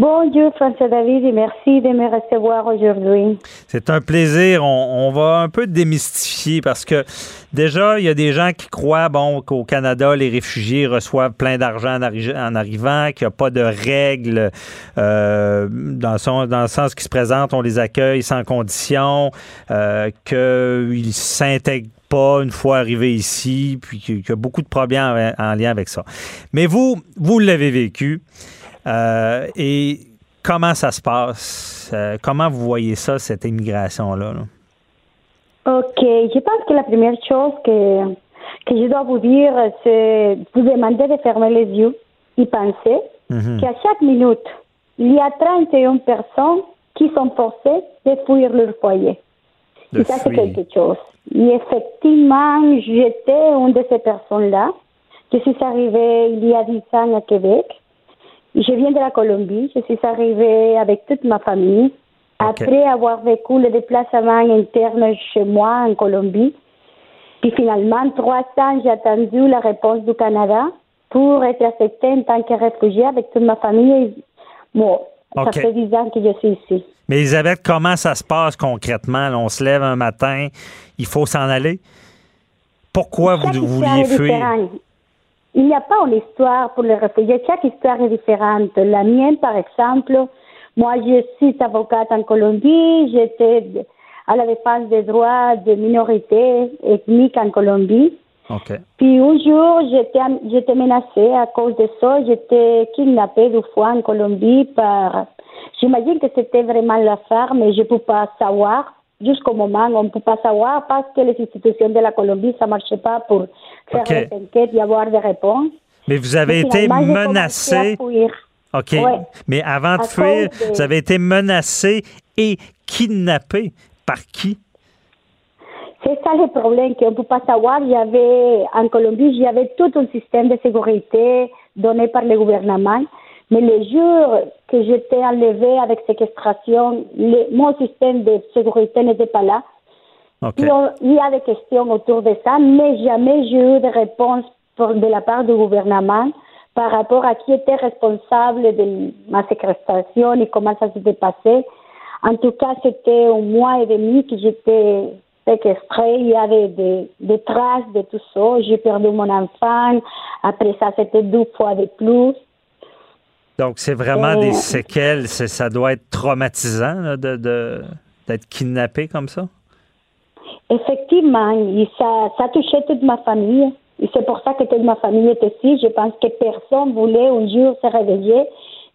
Bonjour, François David, et merci de me recevoir aujourd'hui. C'est un plaisir. On, on, va un peu démystifier parce que déjà, il y a des gens qui croient bon, qu'au Canada, les réfugiés reçoivent plein d'argent en, arri en, arrivant, qu'il n'y a pas de règles euh, dans, son, dans le sens qu'ils se présentent, on les accueille sans condition, euh, qu'ils s'intègrent pas une fois arrivé ici, puis qu'il y a beaucoup de problèmes en, en lien avec ça. Mais vous, vous l'avez vécu. Euh, et comment ça se passe? Euh, comment vous voyez ça, cette immigration-là? Là? OK. Je pense que la première chose que, que je dois vous dire, c'est vous demander de fermer les yeux et penser mm -hmm. qu'à chaque minute, il y a 31 personnes qui sont forcées de fuir leur foyer. De et ça, c'est quelque chose. Et effectivement, j'étais une de ces personnes-là. Je suis arrivée il y a 10 ans à Québec. Je viens de la Colombie. Je suis arrivée avec toute ma famille. Okay. Après avoir vécu le déplacement interne chez moi en Colombie. Puis finalement, trois ans, j'ai attendu la réponse du Canada pour être acceptée en tant que réfugiée avec toute ma famille. Bon, okay. ça fait dix ans que je suis ici. Mais Elisabeth, comment ça se passe concrètement? Là, on se lève un matin, il faut s'en aller. Pourquoi vous, vous vouliez fuir? Il n'y a pas une histoire pour les réfugiés. Chaque histoire est différente. La mienne, par exemple, moi, je suis avocate en Colombie. J'étais à la défense des droits des minorités ethniques en Colombie. Okay. Puis un jour, j'étais menacée à cause de ça. J'étais kidnappée deux fois en Colombie par. J'imagine que c'était vraiment l'affaire, mais je ne peux pas savoir. Jusqu'au moment on ne peut pas savoir parce que les institutions de la Colombie, ça ne marchait pas pour faire okay. des enquêtes et avoir des réponses. Mais vous avez été menacée. OK. Ouais. Mais avant de à fuir, de... vous avez été menacé et kidnappé par qui? C'est ça le problème, qu'on ne peut pas savoir. Il y avait, en Colombie, il y avait tout un système de sécurité donné par le gouvernement. Mais le jour que j'étais enlevée avec séquestration, le, mon système de sécurité n'était pas là. Okay. Il y a des questions autour de ça, mais jamais j'ai eu de réponse pour, de la part du gouvernement par rapport à qui était responsable de ma séquestration et comment ça s'était passé. En tout cas, c'était un mois et demi que j'étais Il y avait des, des, traces de tout ça. J'ai perdu mon enfant. Après ça, c'était deux fois de plus. Donc, c'est vraiment et... des séquelles. Ça doit être traumatisant là, de, d'être kidnappé comme ça? Effectivement. Ça, ça touchait toute ma famille. Et c'est pour ça que toute ma famille est ici. Je pense que personne voulait un jour se réveiller.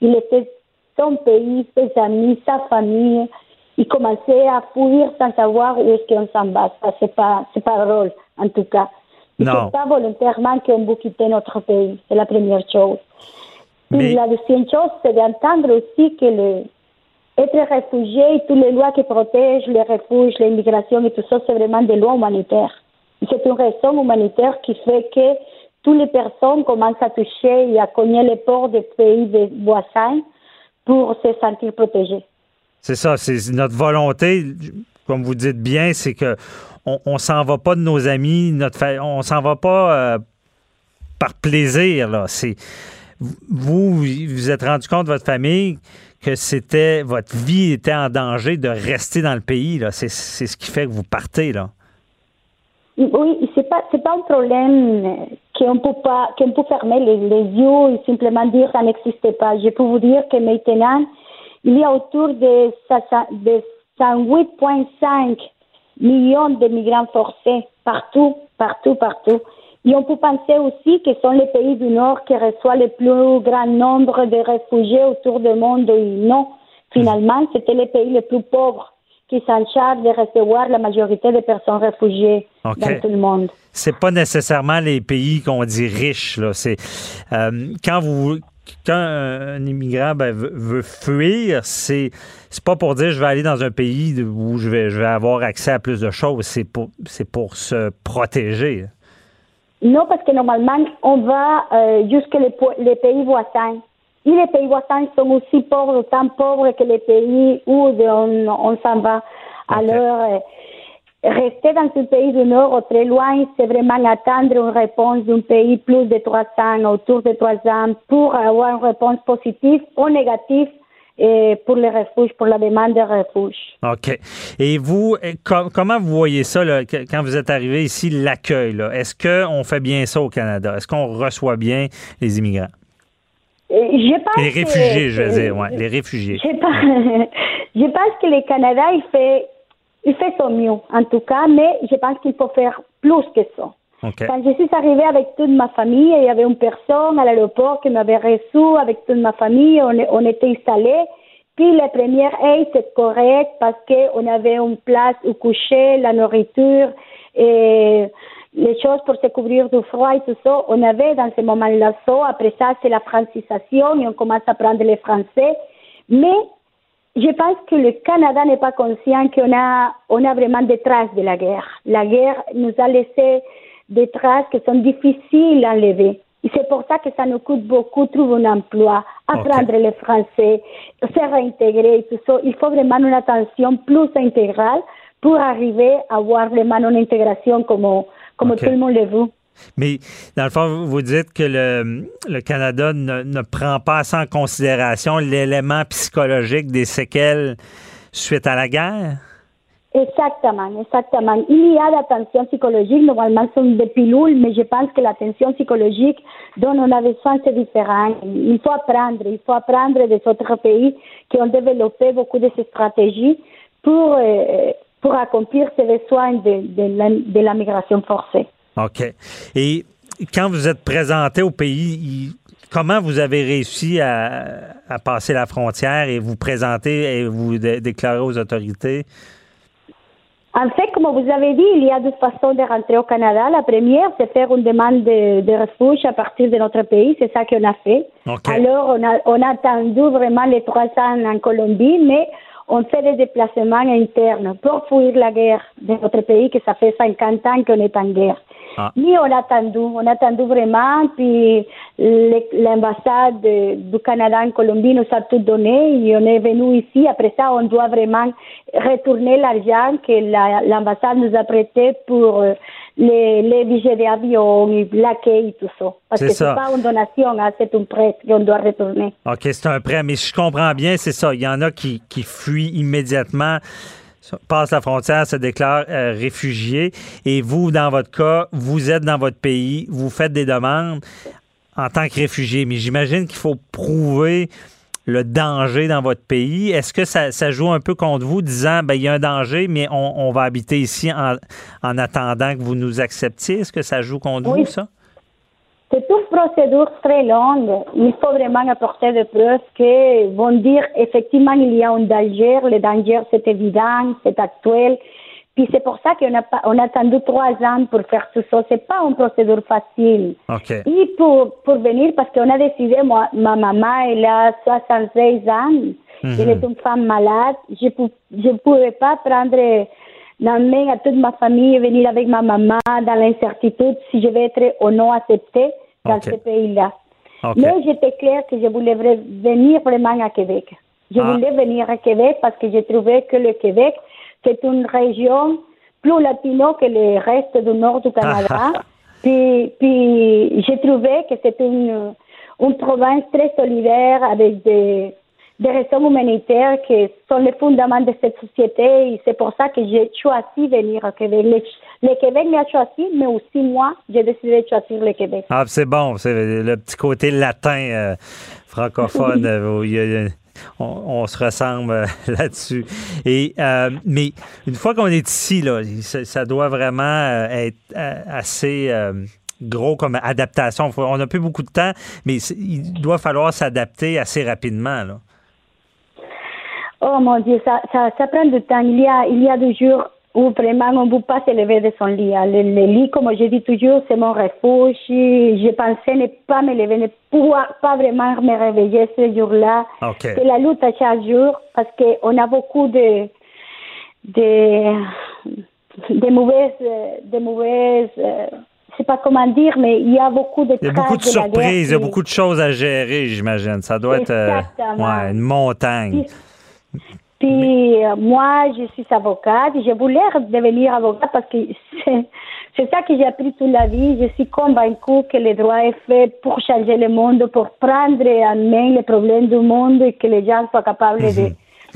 Il était son pays, ses amis, sa famille. Il commençait à fuir sans savoir où est-ce qu'on s'en va. Ça, c'est pas, c'est pas drôle, en tout cas. C'est pas volontairement qu'on veut quitter notre pays. C'est la première chose. Mais... Et la deuxième chose, c'est d'entendre aussi que le, être réfugié et toutes les lois qui protègent les refuges, l'immigration et tout ça, c'est vraiment des lois humanitaires. C'est une raison humanitaire qui fait que toutes les personnes commencent à toucher et à cogner les ports des pays des voisins pour se sentir protégés. C'est ça, c'est notre volonté, comme vous dites bien, c'est que on, s'en va pas de nos amis, notre fa... on s'en va pas euh, par plaisir là. C'est vous vous êtes rendu compte, votre famille, que c'était votre vie était en danger de rester dans le pays. Là. C'est, c'est ce qui fait que vous partez. Là. Oui, c'est pas c'est pas un problème qu'on peut pas qu'on peut fermer les, yeux et simplement dire ça n'existe pas. Je peux vous dire que maintenant il y a autour de, de 108,5 millions de migrants forcés partout, partout, partout. Et on peut penser aussi que ce sont les pays du Nord qui reçoivent le plus grand nombre de réfugiés autour du monde. Et non, finalement, c'était les pays les plus pauvres qui s'en chargent de recevoir la majorité des personnes réfugiées dans tout le monde. C'est pas nécessairement les pays qu'on dit riches. Là. C'est euh, quand vous quand un immigrant ben, veut, fuir, c'est c'est pas pour dire je vais aller dans un pays où je vais je vais avoir accès à plus de choses. C'est pour c'est pour se protéger. Non, parce que normalement on va euh, jusque les, les pays voisins. Et les pays voisins sont aussi pauvres, autant pauvres que les pays où on, on s'en va. Alors, euh, rester dans ce pays du Nord très loin, c'est vraiment attendre une réponse d'un pays plus de trois ans, autour de trois ans, pour avoir une réponse positive ou négative et pour les refuges, pour la demande de refuge. OK. Et vous, eh, comment vous voyez ça là, quand vous êtes arrivé ici, l'accueil? Est-ce qu'on fait bien ça au Canada? Est-ce qu'on reçoit bien les immigrants? Je pense les réfugiés, je veux dire, ouais, les réfugiés. Je pense, je pense que le Canada, il fait, il fait son mieux, en tout cas, mais je pense qu'il faut faire plus que ça. Quand je suis arrivée avec toute ma famille, il y avait une personne à l'aéroport qui m'avait reçu avec toute ma famille, on, on était installés. Puis la première aide, c'est correct parce qu'on avait une place où coucher, la nourriture et les choses pour se couvrir du froid et tout ça. On avait dans ce moment-là ça. Après ça, c'est la francisation et on commence à apprendre le français. Mais je pense que le Canada n'est pas conscient qu'on a, on a vraiment des traces de la guerre. La guerre nous a laissé des traces qui sont difficiles à enlever. Et c'est pour ça que ça nous coûte beaucoup trouver un emploi, apprendre le français, se réintégrer et tout ça. Il faut vraiment une attention plus intégrale pour arriver à avoir vraiment une intégration comme, comme tout le monde le veut. Mais dans le fond, vous dites que le, le Canada ne, prend pas en considération l'élément psychologique des séquelles suite à la guerre? Exactement, exactement. Il y a l'attention psychologique, normalement sont des pilules, mais je pense que l'attention psychologique dont on a besoin, c'est différent. Il faut apprendre, il faut apprendre des autres pays qui ont développé beaucoup de ces stratégies pour, euh, pour accomplir ces besoins la, de la migration forcée. OK. Et quand vous êtes présenté au pays, comment vous avez réussi à, à, passer la frontière et vous présenter et vous déclarer aux autorités? En fait, comme vous avez dit, il y a deux façons de rentrer au Canada. La première, c'est faire une demande de, de refuge à partir de notre pays. C'est ça qu'on a fait. Alors, on a, on a attendu vraiment les trois ans en Colombie, mais on fait des déplacements internes pour fuir la guerre de notre pays, que ça fait 50 ans qu'on est en guerre. Ah. Mais on a attendu, on a attendu vraiment, puis l'ambassade du Canada en Colombie nous a tout donné et on est venu ici. Après ça, on doit vraiment retourner l'argent que l'ambassade nous a prêté pour euh, les, les billets d'avion, l'accueil et tout ça. Parce que c'est pas une donation, hein, c'est un prêt qu'on doit retourner. OK, c'est un prêt, mais je comprends bien, c'est ça. Il y en a qui, qui fuient immédiatement passe la frontière, se déclare euh, réfugié. Et vous, dans votre cas, vous êtes dans votre pays, vous faites des demandes en tant que réfugié. Mais j'imagine qu'il faut prouver le danger dans votre pays. Est-ce que ça, joue un peu contre vous, disant, ben, il y a un danger, mais on, va habiter ici en, attendant que vous nous acceptiez? Est-ce que ça joue contre vous, ça? C'est une procédure très longue. Il faut vraiment apporter des preuves qui vont dire effectivement il y a un danger. Le danger, c'est évident, c'est actuel. Puis c'est pour ça qu'on a, on a attendu trois ans pour faire tout ça. C'est pas une procédure facile. Okay. Et pour, pour venir, parce qu'on a décidé, moi, ma maman, elle a 76 ans. Mhm. Elle est une femme malade. Je ne pouvais pas prendre la main à toute ma famille et venir avec ma maman dans l'incertitude si je vais être ou non acceptée dans ce pays-là. Mais j'étais claire que je voulais venir vraiment à Québec. Je ah. voulais venir à Québec parce que j'ai trouvé que le Québec, c'est une région plus latino que le reste du nord du Canada. puis, puis j'ai trouvé que c'était une, une province très solidaire avec des, des raisons humanitaires qui sont les fondements de cette société et c'est pour ça que j'ai choisi de venir au Québec. Le, le Québec m'a choisi, mais aussi moi, j'ai décidé de choisir le Québec. Ah, c'est bon, c'est le petit côté latin euh, francophone. où il y a- on, on se ressemble euh, là-dessus. Et euh, mais une fois qu'on est ici, là, ça, ça doit vraiment être assez euh, gros comme adaptation. On n'a plus beaucoup de temps, mais il doit falloir s'adapter assez rapidement. Là. Oh mon Dieu, ça, ça, ça prend du temps. Il y a, il y a des jours où vraiment on ne peut pas se lever de son lit. Le, le lit, comme je dis toujours, c'est mon refuge. Je pensais ne pas me lever, ne pouvoir pas vraiment me réveiller ce jour-là. OK. C'est la lutte à chaque jour parce qu'on a beaucoup de, de, de mauvaises, de mauvaises, je sais pas comment dire, mais il y a beaucoup de Il y a beaucoup de surprises, il y a beaucoup de choses à gérer, j'imagine. Ça doit être euh, ouais, une montagne. Puis euh, moi, je suis avocate. Je voulais devenir avocate parce que c'est, ça que j'ai appris toute la vie. Je suis convaincue que le droit est fait pour changer le monde, pour prendre en main les problèmes du monde et que les gens soient capables de,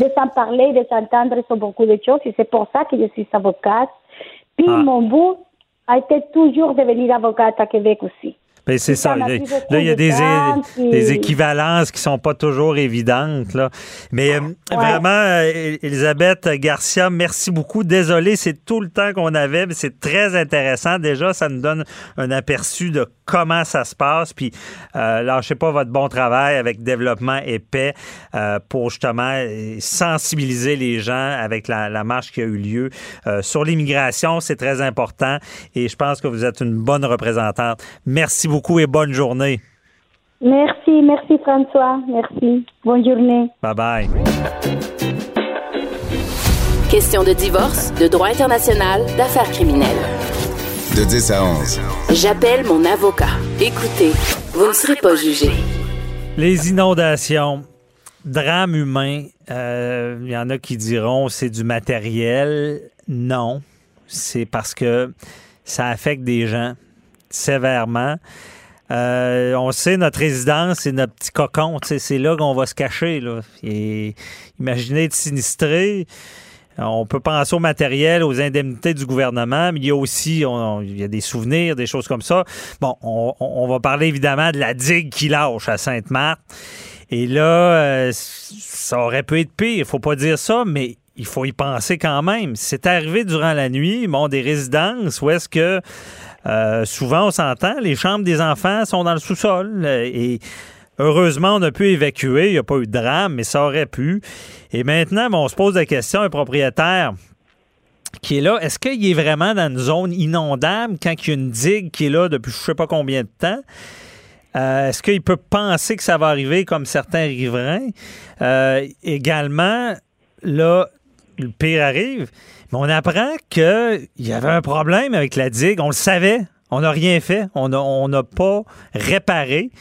de s'en parler, de s'entendre sur beaucoup de choses. Et c'est pour ça que je suis avocate. Puis Ah. mon but a été toujours de devenir avocate à Québec aussi. Ben, c'est Ça Là, il y a de des, équivalences qui sont pas toujours évidentes. Là. Mais euh, vraiment, euh, Elisabeth Garcia, merci beaucoup. Désolé, c'est tout le temps qu'on avait, mais c'est très intéressant. Déjà, ça nous donne un aperçu de comment ça se passe. Puis, euh, lâchez pas votre bon travail avec Développement et Paix euh, pour justement sensibiliser les gens avec la, la marche qui a eu lieu. Sur l'immigration, c'est très important et je pense que vous êtes une bonne représentante. Merci beaucoup et bonne journée. Merci, merci François. Merci. Bonne journée. Bye bye. Question de divorce, de droit international, d'affaires criminelles. De 10 à 11. J'appelle mon avocat. Écoutez, vous ne serez pas jugé. Les inondations, drame humain, euh, il y en a qui diront c'est du matériel. Non, c'est parce que ça affecte des gens sévèrement. Euh, on sait, notre résidence, c'est notre petit cocon. C'est là qu'on va se cacher. Imaginez être sinistré. On peut penser au matériel, aux indemnités du gouvernement, mais il y a aussi des souvenirs, des choses comme ça. Bon, on, on va parler évidemment de la digue qui lâche à Sainte-Marthe. Et là, euh, ça aurait pu être pire, il faut pas dire ça, mais il faut y penser quand même. C'est arrivé durant la nuit, bon, des résidences où est-ce que euh, souvent on s'entend, les chambres des enfants sont dans le sous-sol euh, et heureusement on a pu évacuer, il n'y a pas eu de drame, mais ça aurait pu. Et maintenant, bon, on se pose la question, un propriétaire qui est là, est-ce qu'il est vraiment dans une zone inondable quand il y a une digue qui est là depuis je ne sais pas combien de temps? Euh, Est-ce qu'il peut penser que ça va arriver comme certains riverains? Également, là, le pire arrive, mais on apprend qu'il y avait un problème avec la digue. On le savait. On n'a rien fait. On n'a pas réparé.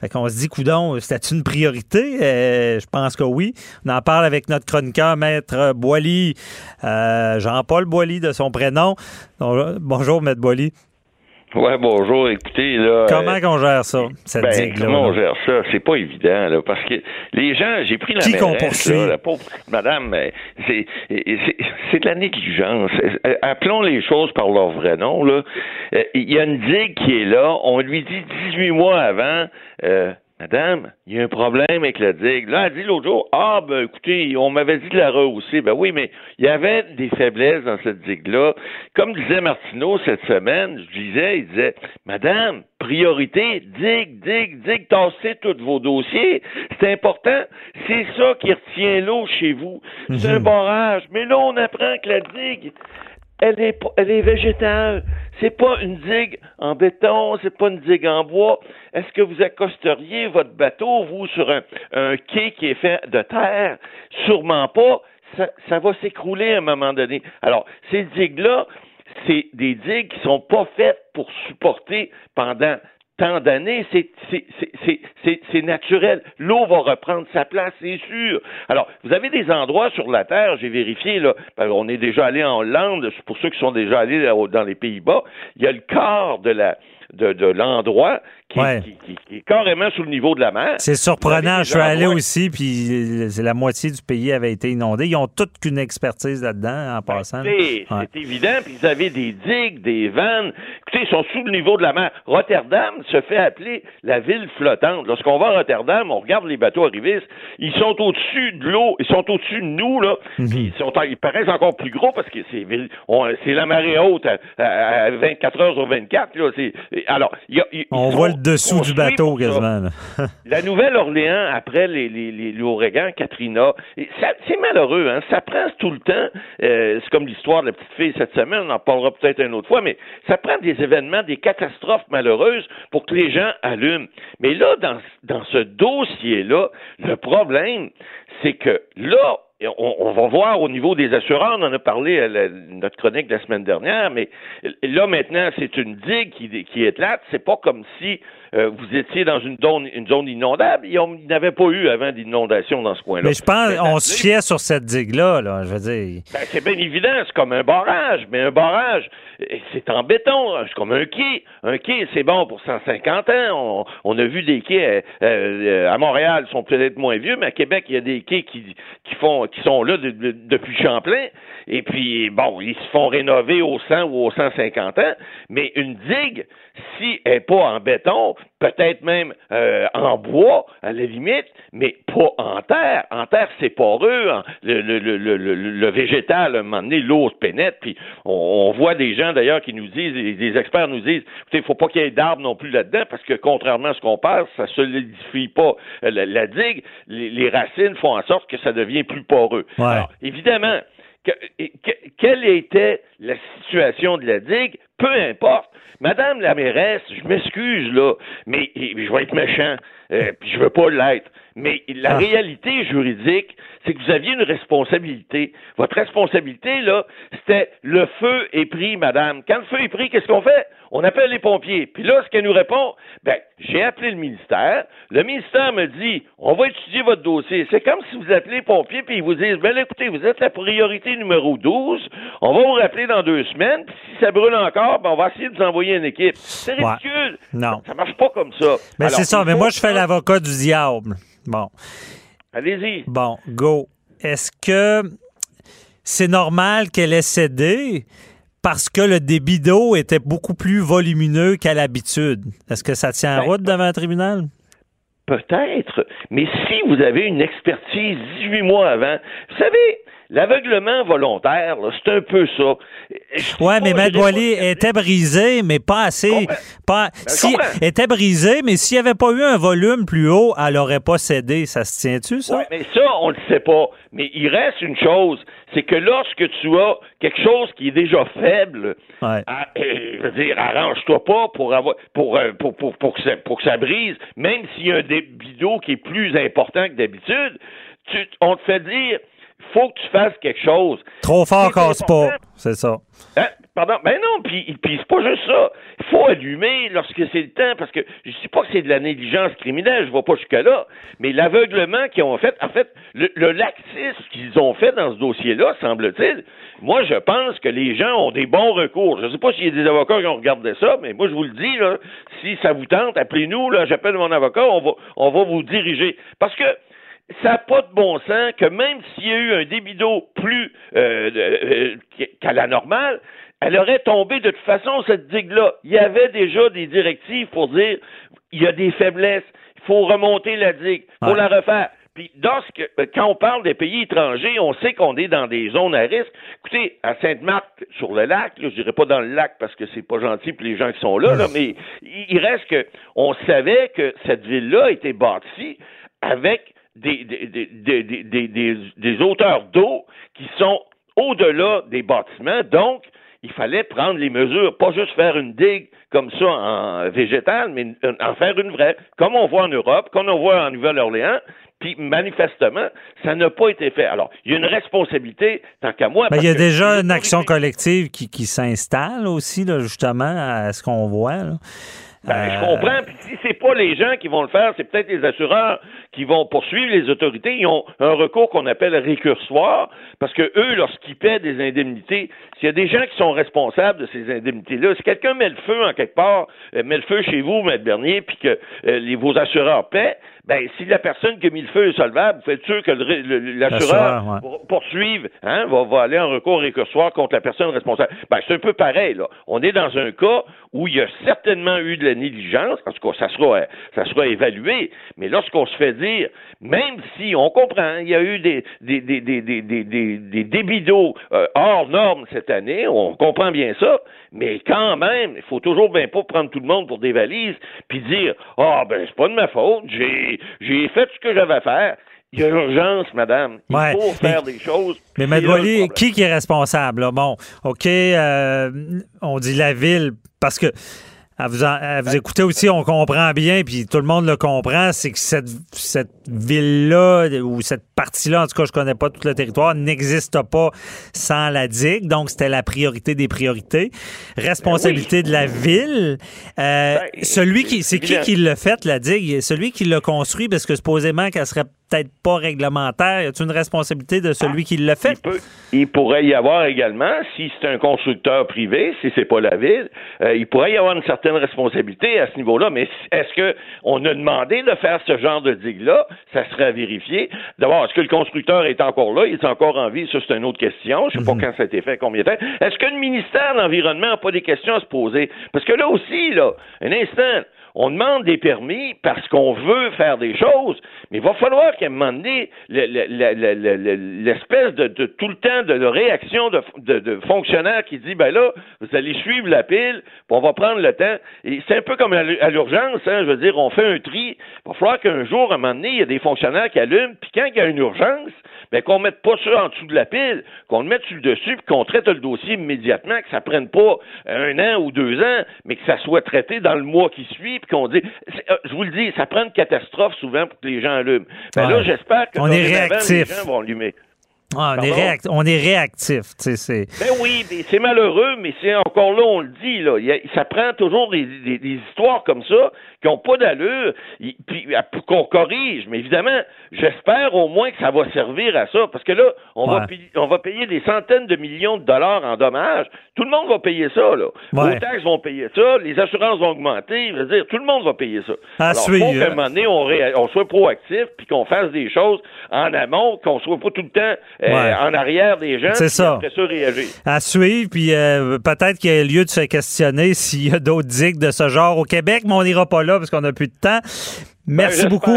Fait qu'on se dit, coudon, c'était une priorité? Euh, je pense que oui. On en parle avec notre chroniqueur, Maître Boily, euh, Jean-Paul Boily de son prénom. Bonjour, Maître Boily. Ouais, bonjour. Écoutez, là. Comment euh, qu'on gère ça, cette ben, digue-là? comment on là? gère ça? C'est pas évident, là, parce que les gens, j'ai pris la Qui qu'on poursuit? là, la pauvre madame, mais c'est, c'est, c'est de la négligence. Euh, Appelons les choses par leur vrai nom, là. Euh, Il y a une digue qui est là, on lui dit 18 mois avant, euh, Madame, il y a un problème avec la digue. Là, elle dit l'autre jour, ah, ben, écoutez, on m'avait dit de la rehausser. Ben oui, mais il y avait des faiblesses dans cette digue-là. Comme disait Martineau cette semaine, je disais, il disait, Madame, priorité, digue, digue, digue, tassez tous vos dossiers. C'est important. C'est ça qui retient l'eau chez vous. C'est un barrage. Mais là, on apprend que la digue, elle est, elle est végétale. C'est pas une digue en béton, c'est pas une digue en bois. Est-ce que vous accosteriez votre bateau, vous, sur un, un quai qui est fait de terre? Sûrement pas. Ça, ça va s'écrouler à un moment donné. Alors, ces digues-là, c'est des digues qui sont pas faites pour supporter pendant tant d'années, c'est, naturel. L'eau va reprendre sa place, c'est sûr. Alors, vous avez des endroits sur la Terre, j'ai vérifié, là, qu'on est déjà allé en Hollande, pour ceux qui sont déjà allés dans les Pays-Bas, il y a le quart de la, de, de l'endroit qui, est carrément sous le niveau de la mer. C'est surprenant. Je suis allé aussi, puis la moitié du pays avait été inondé. Ils ont toute qu'une expertise là-dedans, en ben, passant. C'est évident. Puis ils avaient des digues, des vannes. Écoutez, ils sont sous le niveau de la mer. Rotterdam se fait appeler la ville flottante. Lorsqu'on va à Rotterdam, on regarde les bateaux arrivistes. Ils sont au-dessus de l'eau. Ils sont au-dessus de nous, là. Mhm. Ils, sont, ils paraissent encore plus gros parce que c'est la marée haute à, 24 heures sur 24. Là. Alors, on voit le dessous du bateau quasiment. la Nouvelle-Orléans, après les, les, l'ouragan Katrina, c'est malheureux. Hein? Ça prend tout le temps. Euh, c'est comme l'histoire de la petite fille cette semaine. On en parlera peut-être une autre fois, mais ça prend des événements, des catastrophes malheureuses pour que les gens allument. Mais là, dans, dans ce dossier-là, le problème, c'est que là, on, va voir au niveau des assureurs, on en a parlé à notre chronique la semaine dernière, mais là maintenant, c'est une digue qui, qui éclate. C'est pas comme si euh, vous étiez dans une zone, une zone inondable. Il n'y avait pas eu avant d'inondation dans ce coin-là. Mais je pense qu'on se fiait sur cette digue-là, là, je veux dire. Ben, c'est bien évident, c'est comme un barrage, mais un barrage, c'est en béton, c'est comme un quai. Un quai, c'est bon pour 150 ans. On, a vu des quais euh, euh, à Montréal, sont peut-être moins vieux, mais à Québec, il y a des quais qui, qui font, qui sont là depuis Champlain. Et puis, bon, ils se font rénover au 100 ou au 150 ans, mais une digue, si elle n'est pas en béton, peut-être même euh, en bois, à la limite, mais pas en terre. En terre, c'est poreux. Le, le, le, le, végétal, à un moment donné, l'eau se pénètre, puis on, voit des gens, d'ailleurs, qui nous disent, des experts nous disent, écoutez, il faut pas qu'il y ait d'arbres non plus là-dedans, parce que contrairement à ce qu'on pense, ça solidifie pas euh, la, digue. Les, racines font en sorte que ça devient plus poreux. Alors, évidemment, quelle était la situation de la digue, peu importe. Madame la mairesse, je m'excuse là, mais je vais être méchant, euh, puis je veux pas l'être. Mais la ah. réalité juridique, c'est que vous aviez une responsabilité. Votre responsabilité, là, c'était le feu est pris, madame. Quand le feu est pris, qu'est-ce qu'on fait? On appelle les pompiers. Puis là, ce qu'elle nous répond, ben, j'ai appelé le ministère. Le ministère me dit, on va étudier votre dossier. C'est comme si vous appelez les pompiers puis ils vous disent, ben, écoutez, vous êtes la priorité numéro 12. On va vous rappeler dans deux semaines. Puis si ça brûle encore, ben, on va essayer de vous envoyer une équipe. C'est ridicule. Non. Ça, marche pas comme ça. Mais c'est ça. Mais moi, je fais l'avocat du diable. Bon. Allez-y. Bon, go. Est-ce que c'est normal qu'elle ait cédé? parce que le débit d'eau était beaucoup plus volumineux qu'à l'habitude? Est-ce que ça tient en ben, route devant un tribunal? Peut-être, mais si vous avez une expertise 18 mois avant, vous savez, L'aveuglement volontaire, c'est un peu ça. Oui, mais Mme était brisée, mais pas assez. Pas, ben, si, était brisée, mais s'il n'y avait pas eu un volume plus haut, elle n'aurait pas cédé. Ça se tient-tu, ça? Oui, mais ça, on ne le sait pas. Mais il reste une chose, c'est que lorsque tu as quelque chose qui est déjà faible, euh, je veux dire, arrange-toi pas pour avoir pour, euh, pour, pour, pour, que ça, pour que ça brise, même s'il y a un débit d'eau qui est plus important que d'habitude, on te fait dire faut que tu fasses quelque chose. Trop fort casse pas, c'est ça. Hein? Pardon, ben non, puis, puis c'est pas juste ça. Il faut allumer lorsque c'est le temps, parce que je dis pas que c'est de la négligence criminelle, je vois pas jusque-là, mais l'aveuglement qu'ils ont fait, en fait, le, le laxisme qu'ils ont fait dans ce dossier-là, semble-t-il, moi, je pense que les gens ont des bons recours. Je sais pas s'il y a des avocats qui ont regardé ça, mais moi, je vous le dis, là, si ça vous tente, appelez-nous, là, j'appelle mon avocat, on va, on va vous diriger. Parce que ça n'a pas de bon sens que même s'il y a eu un débit d'eau plus euh, euh, qu'à la normale, elle aurait tombé de toute façon, cette digue-là. Il y avait déjà des directives pour dire il y a des faiblesses, il faut remonter la digue, il faut la refaire. Puis, lorsque, euh, quand on parle des pays étrangers, on sait qu'on est dans des zones à risque. Écoutez, à Sainte-Marthe, sur le lac, je dirais pas dans le lac parce que c'est pas gentil pour les gens qui sont là, là mais il reste que on savait que cette ville-là a été bâtie avec des, des, des, des hauteurs d'eau qui sont au-delà des bâtiments. Donc, il fallait prendre les mesures, pas juste faire une digue comme ça en végétal, mais en faire une vraie, comme on voit en Europe, comme on voit en Nouvelle-Orléans. Puis manifestement, ça n'a pas été fait. Alors, il y a une responsabilité, tant qu'à moi. Ben, il y a déjà une action collective qui, qui s'installe aussi, là, justement, à ce qu'on voit. Ben, je comprends. Puis si c'est pas les gens qui vont le faire, c'est peut-être les assureurs qui vont poursuivre les autorités. Ils ont un recours qu'on appelle récursoire, parce que eux, lorsqu'ils paient des indemnités, s'il y a des gens qui sont responsables de ces indemnités-là, si quelqu'un met le feu en quelque part, euh, met le feu chez vous, M. Bernier, puis que euh, les, vos assureurs paient, ben si la personne qui a mis le feu est solvable, vous êtes sûr que l'assureur poursuive, hein, va, va, aller en recours récursoire contre la personne responsable. Ben, c'est un peu pareil, là. On est dans un cas où il y a certainement eu de la négligence, en tout cas, ça sera, ça sera évalué, mais lorsqu'on se fait dire, même si on comprend, il y a eu des, des, des, des, des, des, des débits d'eau euh, hors normes cette année, on comprend bien ça, mais quand même, il faut toujours bien pas prendre tout le monde pour des valises, puis dire, ah, ben, c'est pas de ma faute, j'ai, j'ai fait ce que j'avais à faire. Il y a urgence, madame. Il faut faire des choses. Mais Mademoiselle, qui, qui est responsable? Bon, OK, euh, on dit la ville, parce que à vous, vous écoutez aussi, on comprend bien, puis tout le monde le comprend, c'est que cette, cette ville-là, ou cette partie-là, en tout cas, je connais pas tout le territoire, n'existe pas sans la digue. Donc, c'était la priorité des priorités. Responsabilité de la ville. Euh, ben, celui qui, c'est qui qui l'a fait, la digue? Celui qui l'a construit, parce que supposément qu'elle serait peut-être pas réglementaire. Y a une responsabilité de celui qui l'a fait? Il, pourrait y avoir également, si c'est un constructeur privé, si c'est pas la ville, euh, il pourrait y avoir une certaine responsabilité à ce niveau-là. Mais est-ce que on a demandé de faire ce genre de digue-là? Ça serait à vérifier. D'abord, est-ce que le constructeur est encore là? Il est encore en vie? Ça, c'est une autre question. Je sais pas mhm. quand ça a été fait, combien de temps. Est-ce que le ministère de l'Environnement n'a pas des questions à se poser? Parce que là aussi, là, un instant, on demande des permis parce qu'on veut faire des choses, mais il va falloir qu'à un moment donné, l'espèce de, tout le temps de, réaction de, de, fonctionnaire qui dit ben là, vous allez suivre la pile, puis on va prendre le temps. C'est un peu comme à l'urgence, hein, je veux dire, on fait un tri. Il va falloir qu'un jour, à un moment donné, il y a des fonctionnaires qui allument, puis quand il y a une urgence, ben qu'on mette pas ça en dessous de la pile, qu'on le mette sur le dessus, puis qu'on traite le dossier immédiatement, que ça prenne pas un an ou deux ans, mais que ça soit traité dans le mois qui suit, qu'on dit, euh, je vous le dis, ça prend une catastrophe souvent pour que les gens allument. Ben là, j'espère que on est réactif. les gens vont allumer. Ah, on, est on, est réactif. C'est... Ben oui, c'est malheureux, mais c'est encore là, on le dit. Là, ça prend toujours des, histoires comme ça qui n'ont pas d'allure, puis qu'on corrige. Mais évidemment, j'espère au moins que ça va servir à ça, parce que là, on, va, payer, on va payer des centaines de millions de dollars en dommages. Tout le monde va payer ça. Là. Les taxes vont payer ça, les assurances vont augmenter. Je veux dire, tout le monde va payer ça. À Alors, faut qu'à un moment donné, on, on soit proactif, puis qu'on fasse des choses en amont, qu'on soit pas tout le temps euh, en arrière des gens. C'est ça. ça réagir. À suivre, puis euh, peut-être qu'il y a lieu de se questionner s'il y a d'autres digues de ce genre au Québec, mais on n'ira pas là parce qu'on n'a plus de temps. Merci ben, beaucoup.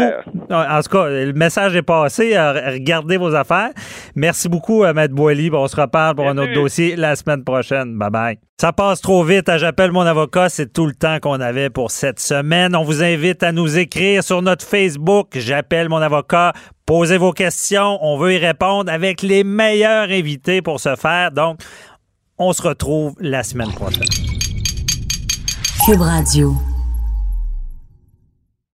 En tout cas, le message est passé. Regardez vos affaires. Merci beaucoup, euh, Maître Boily. On se reparle pour un autre dossier la semaine prochaine. Bye bye. Ça passe trop vite. Hein, j'appelle mon avocat. C'est tout le temps qu'on avait pour cette semaine. On vous invite à nous écrire sur notre Facebook. J'appelle mon avocat. Posez vos questions. On veut y répondre avec les meilleurs invités pour ce faire. Donc, on se retrouve la semaine prochaine. Cube Radio.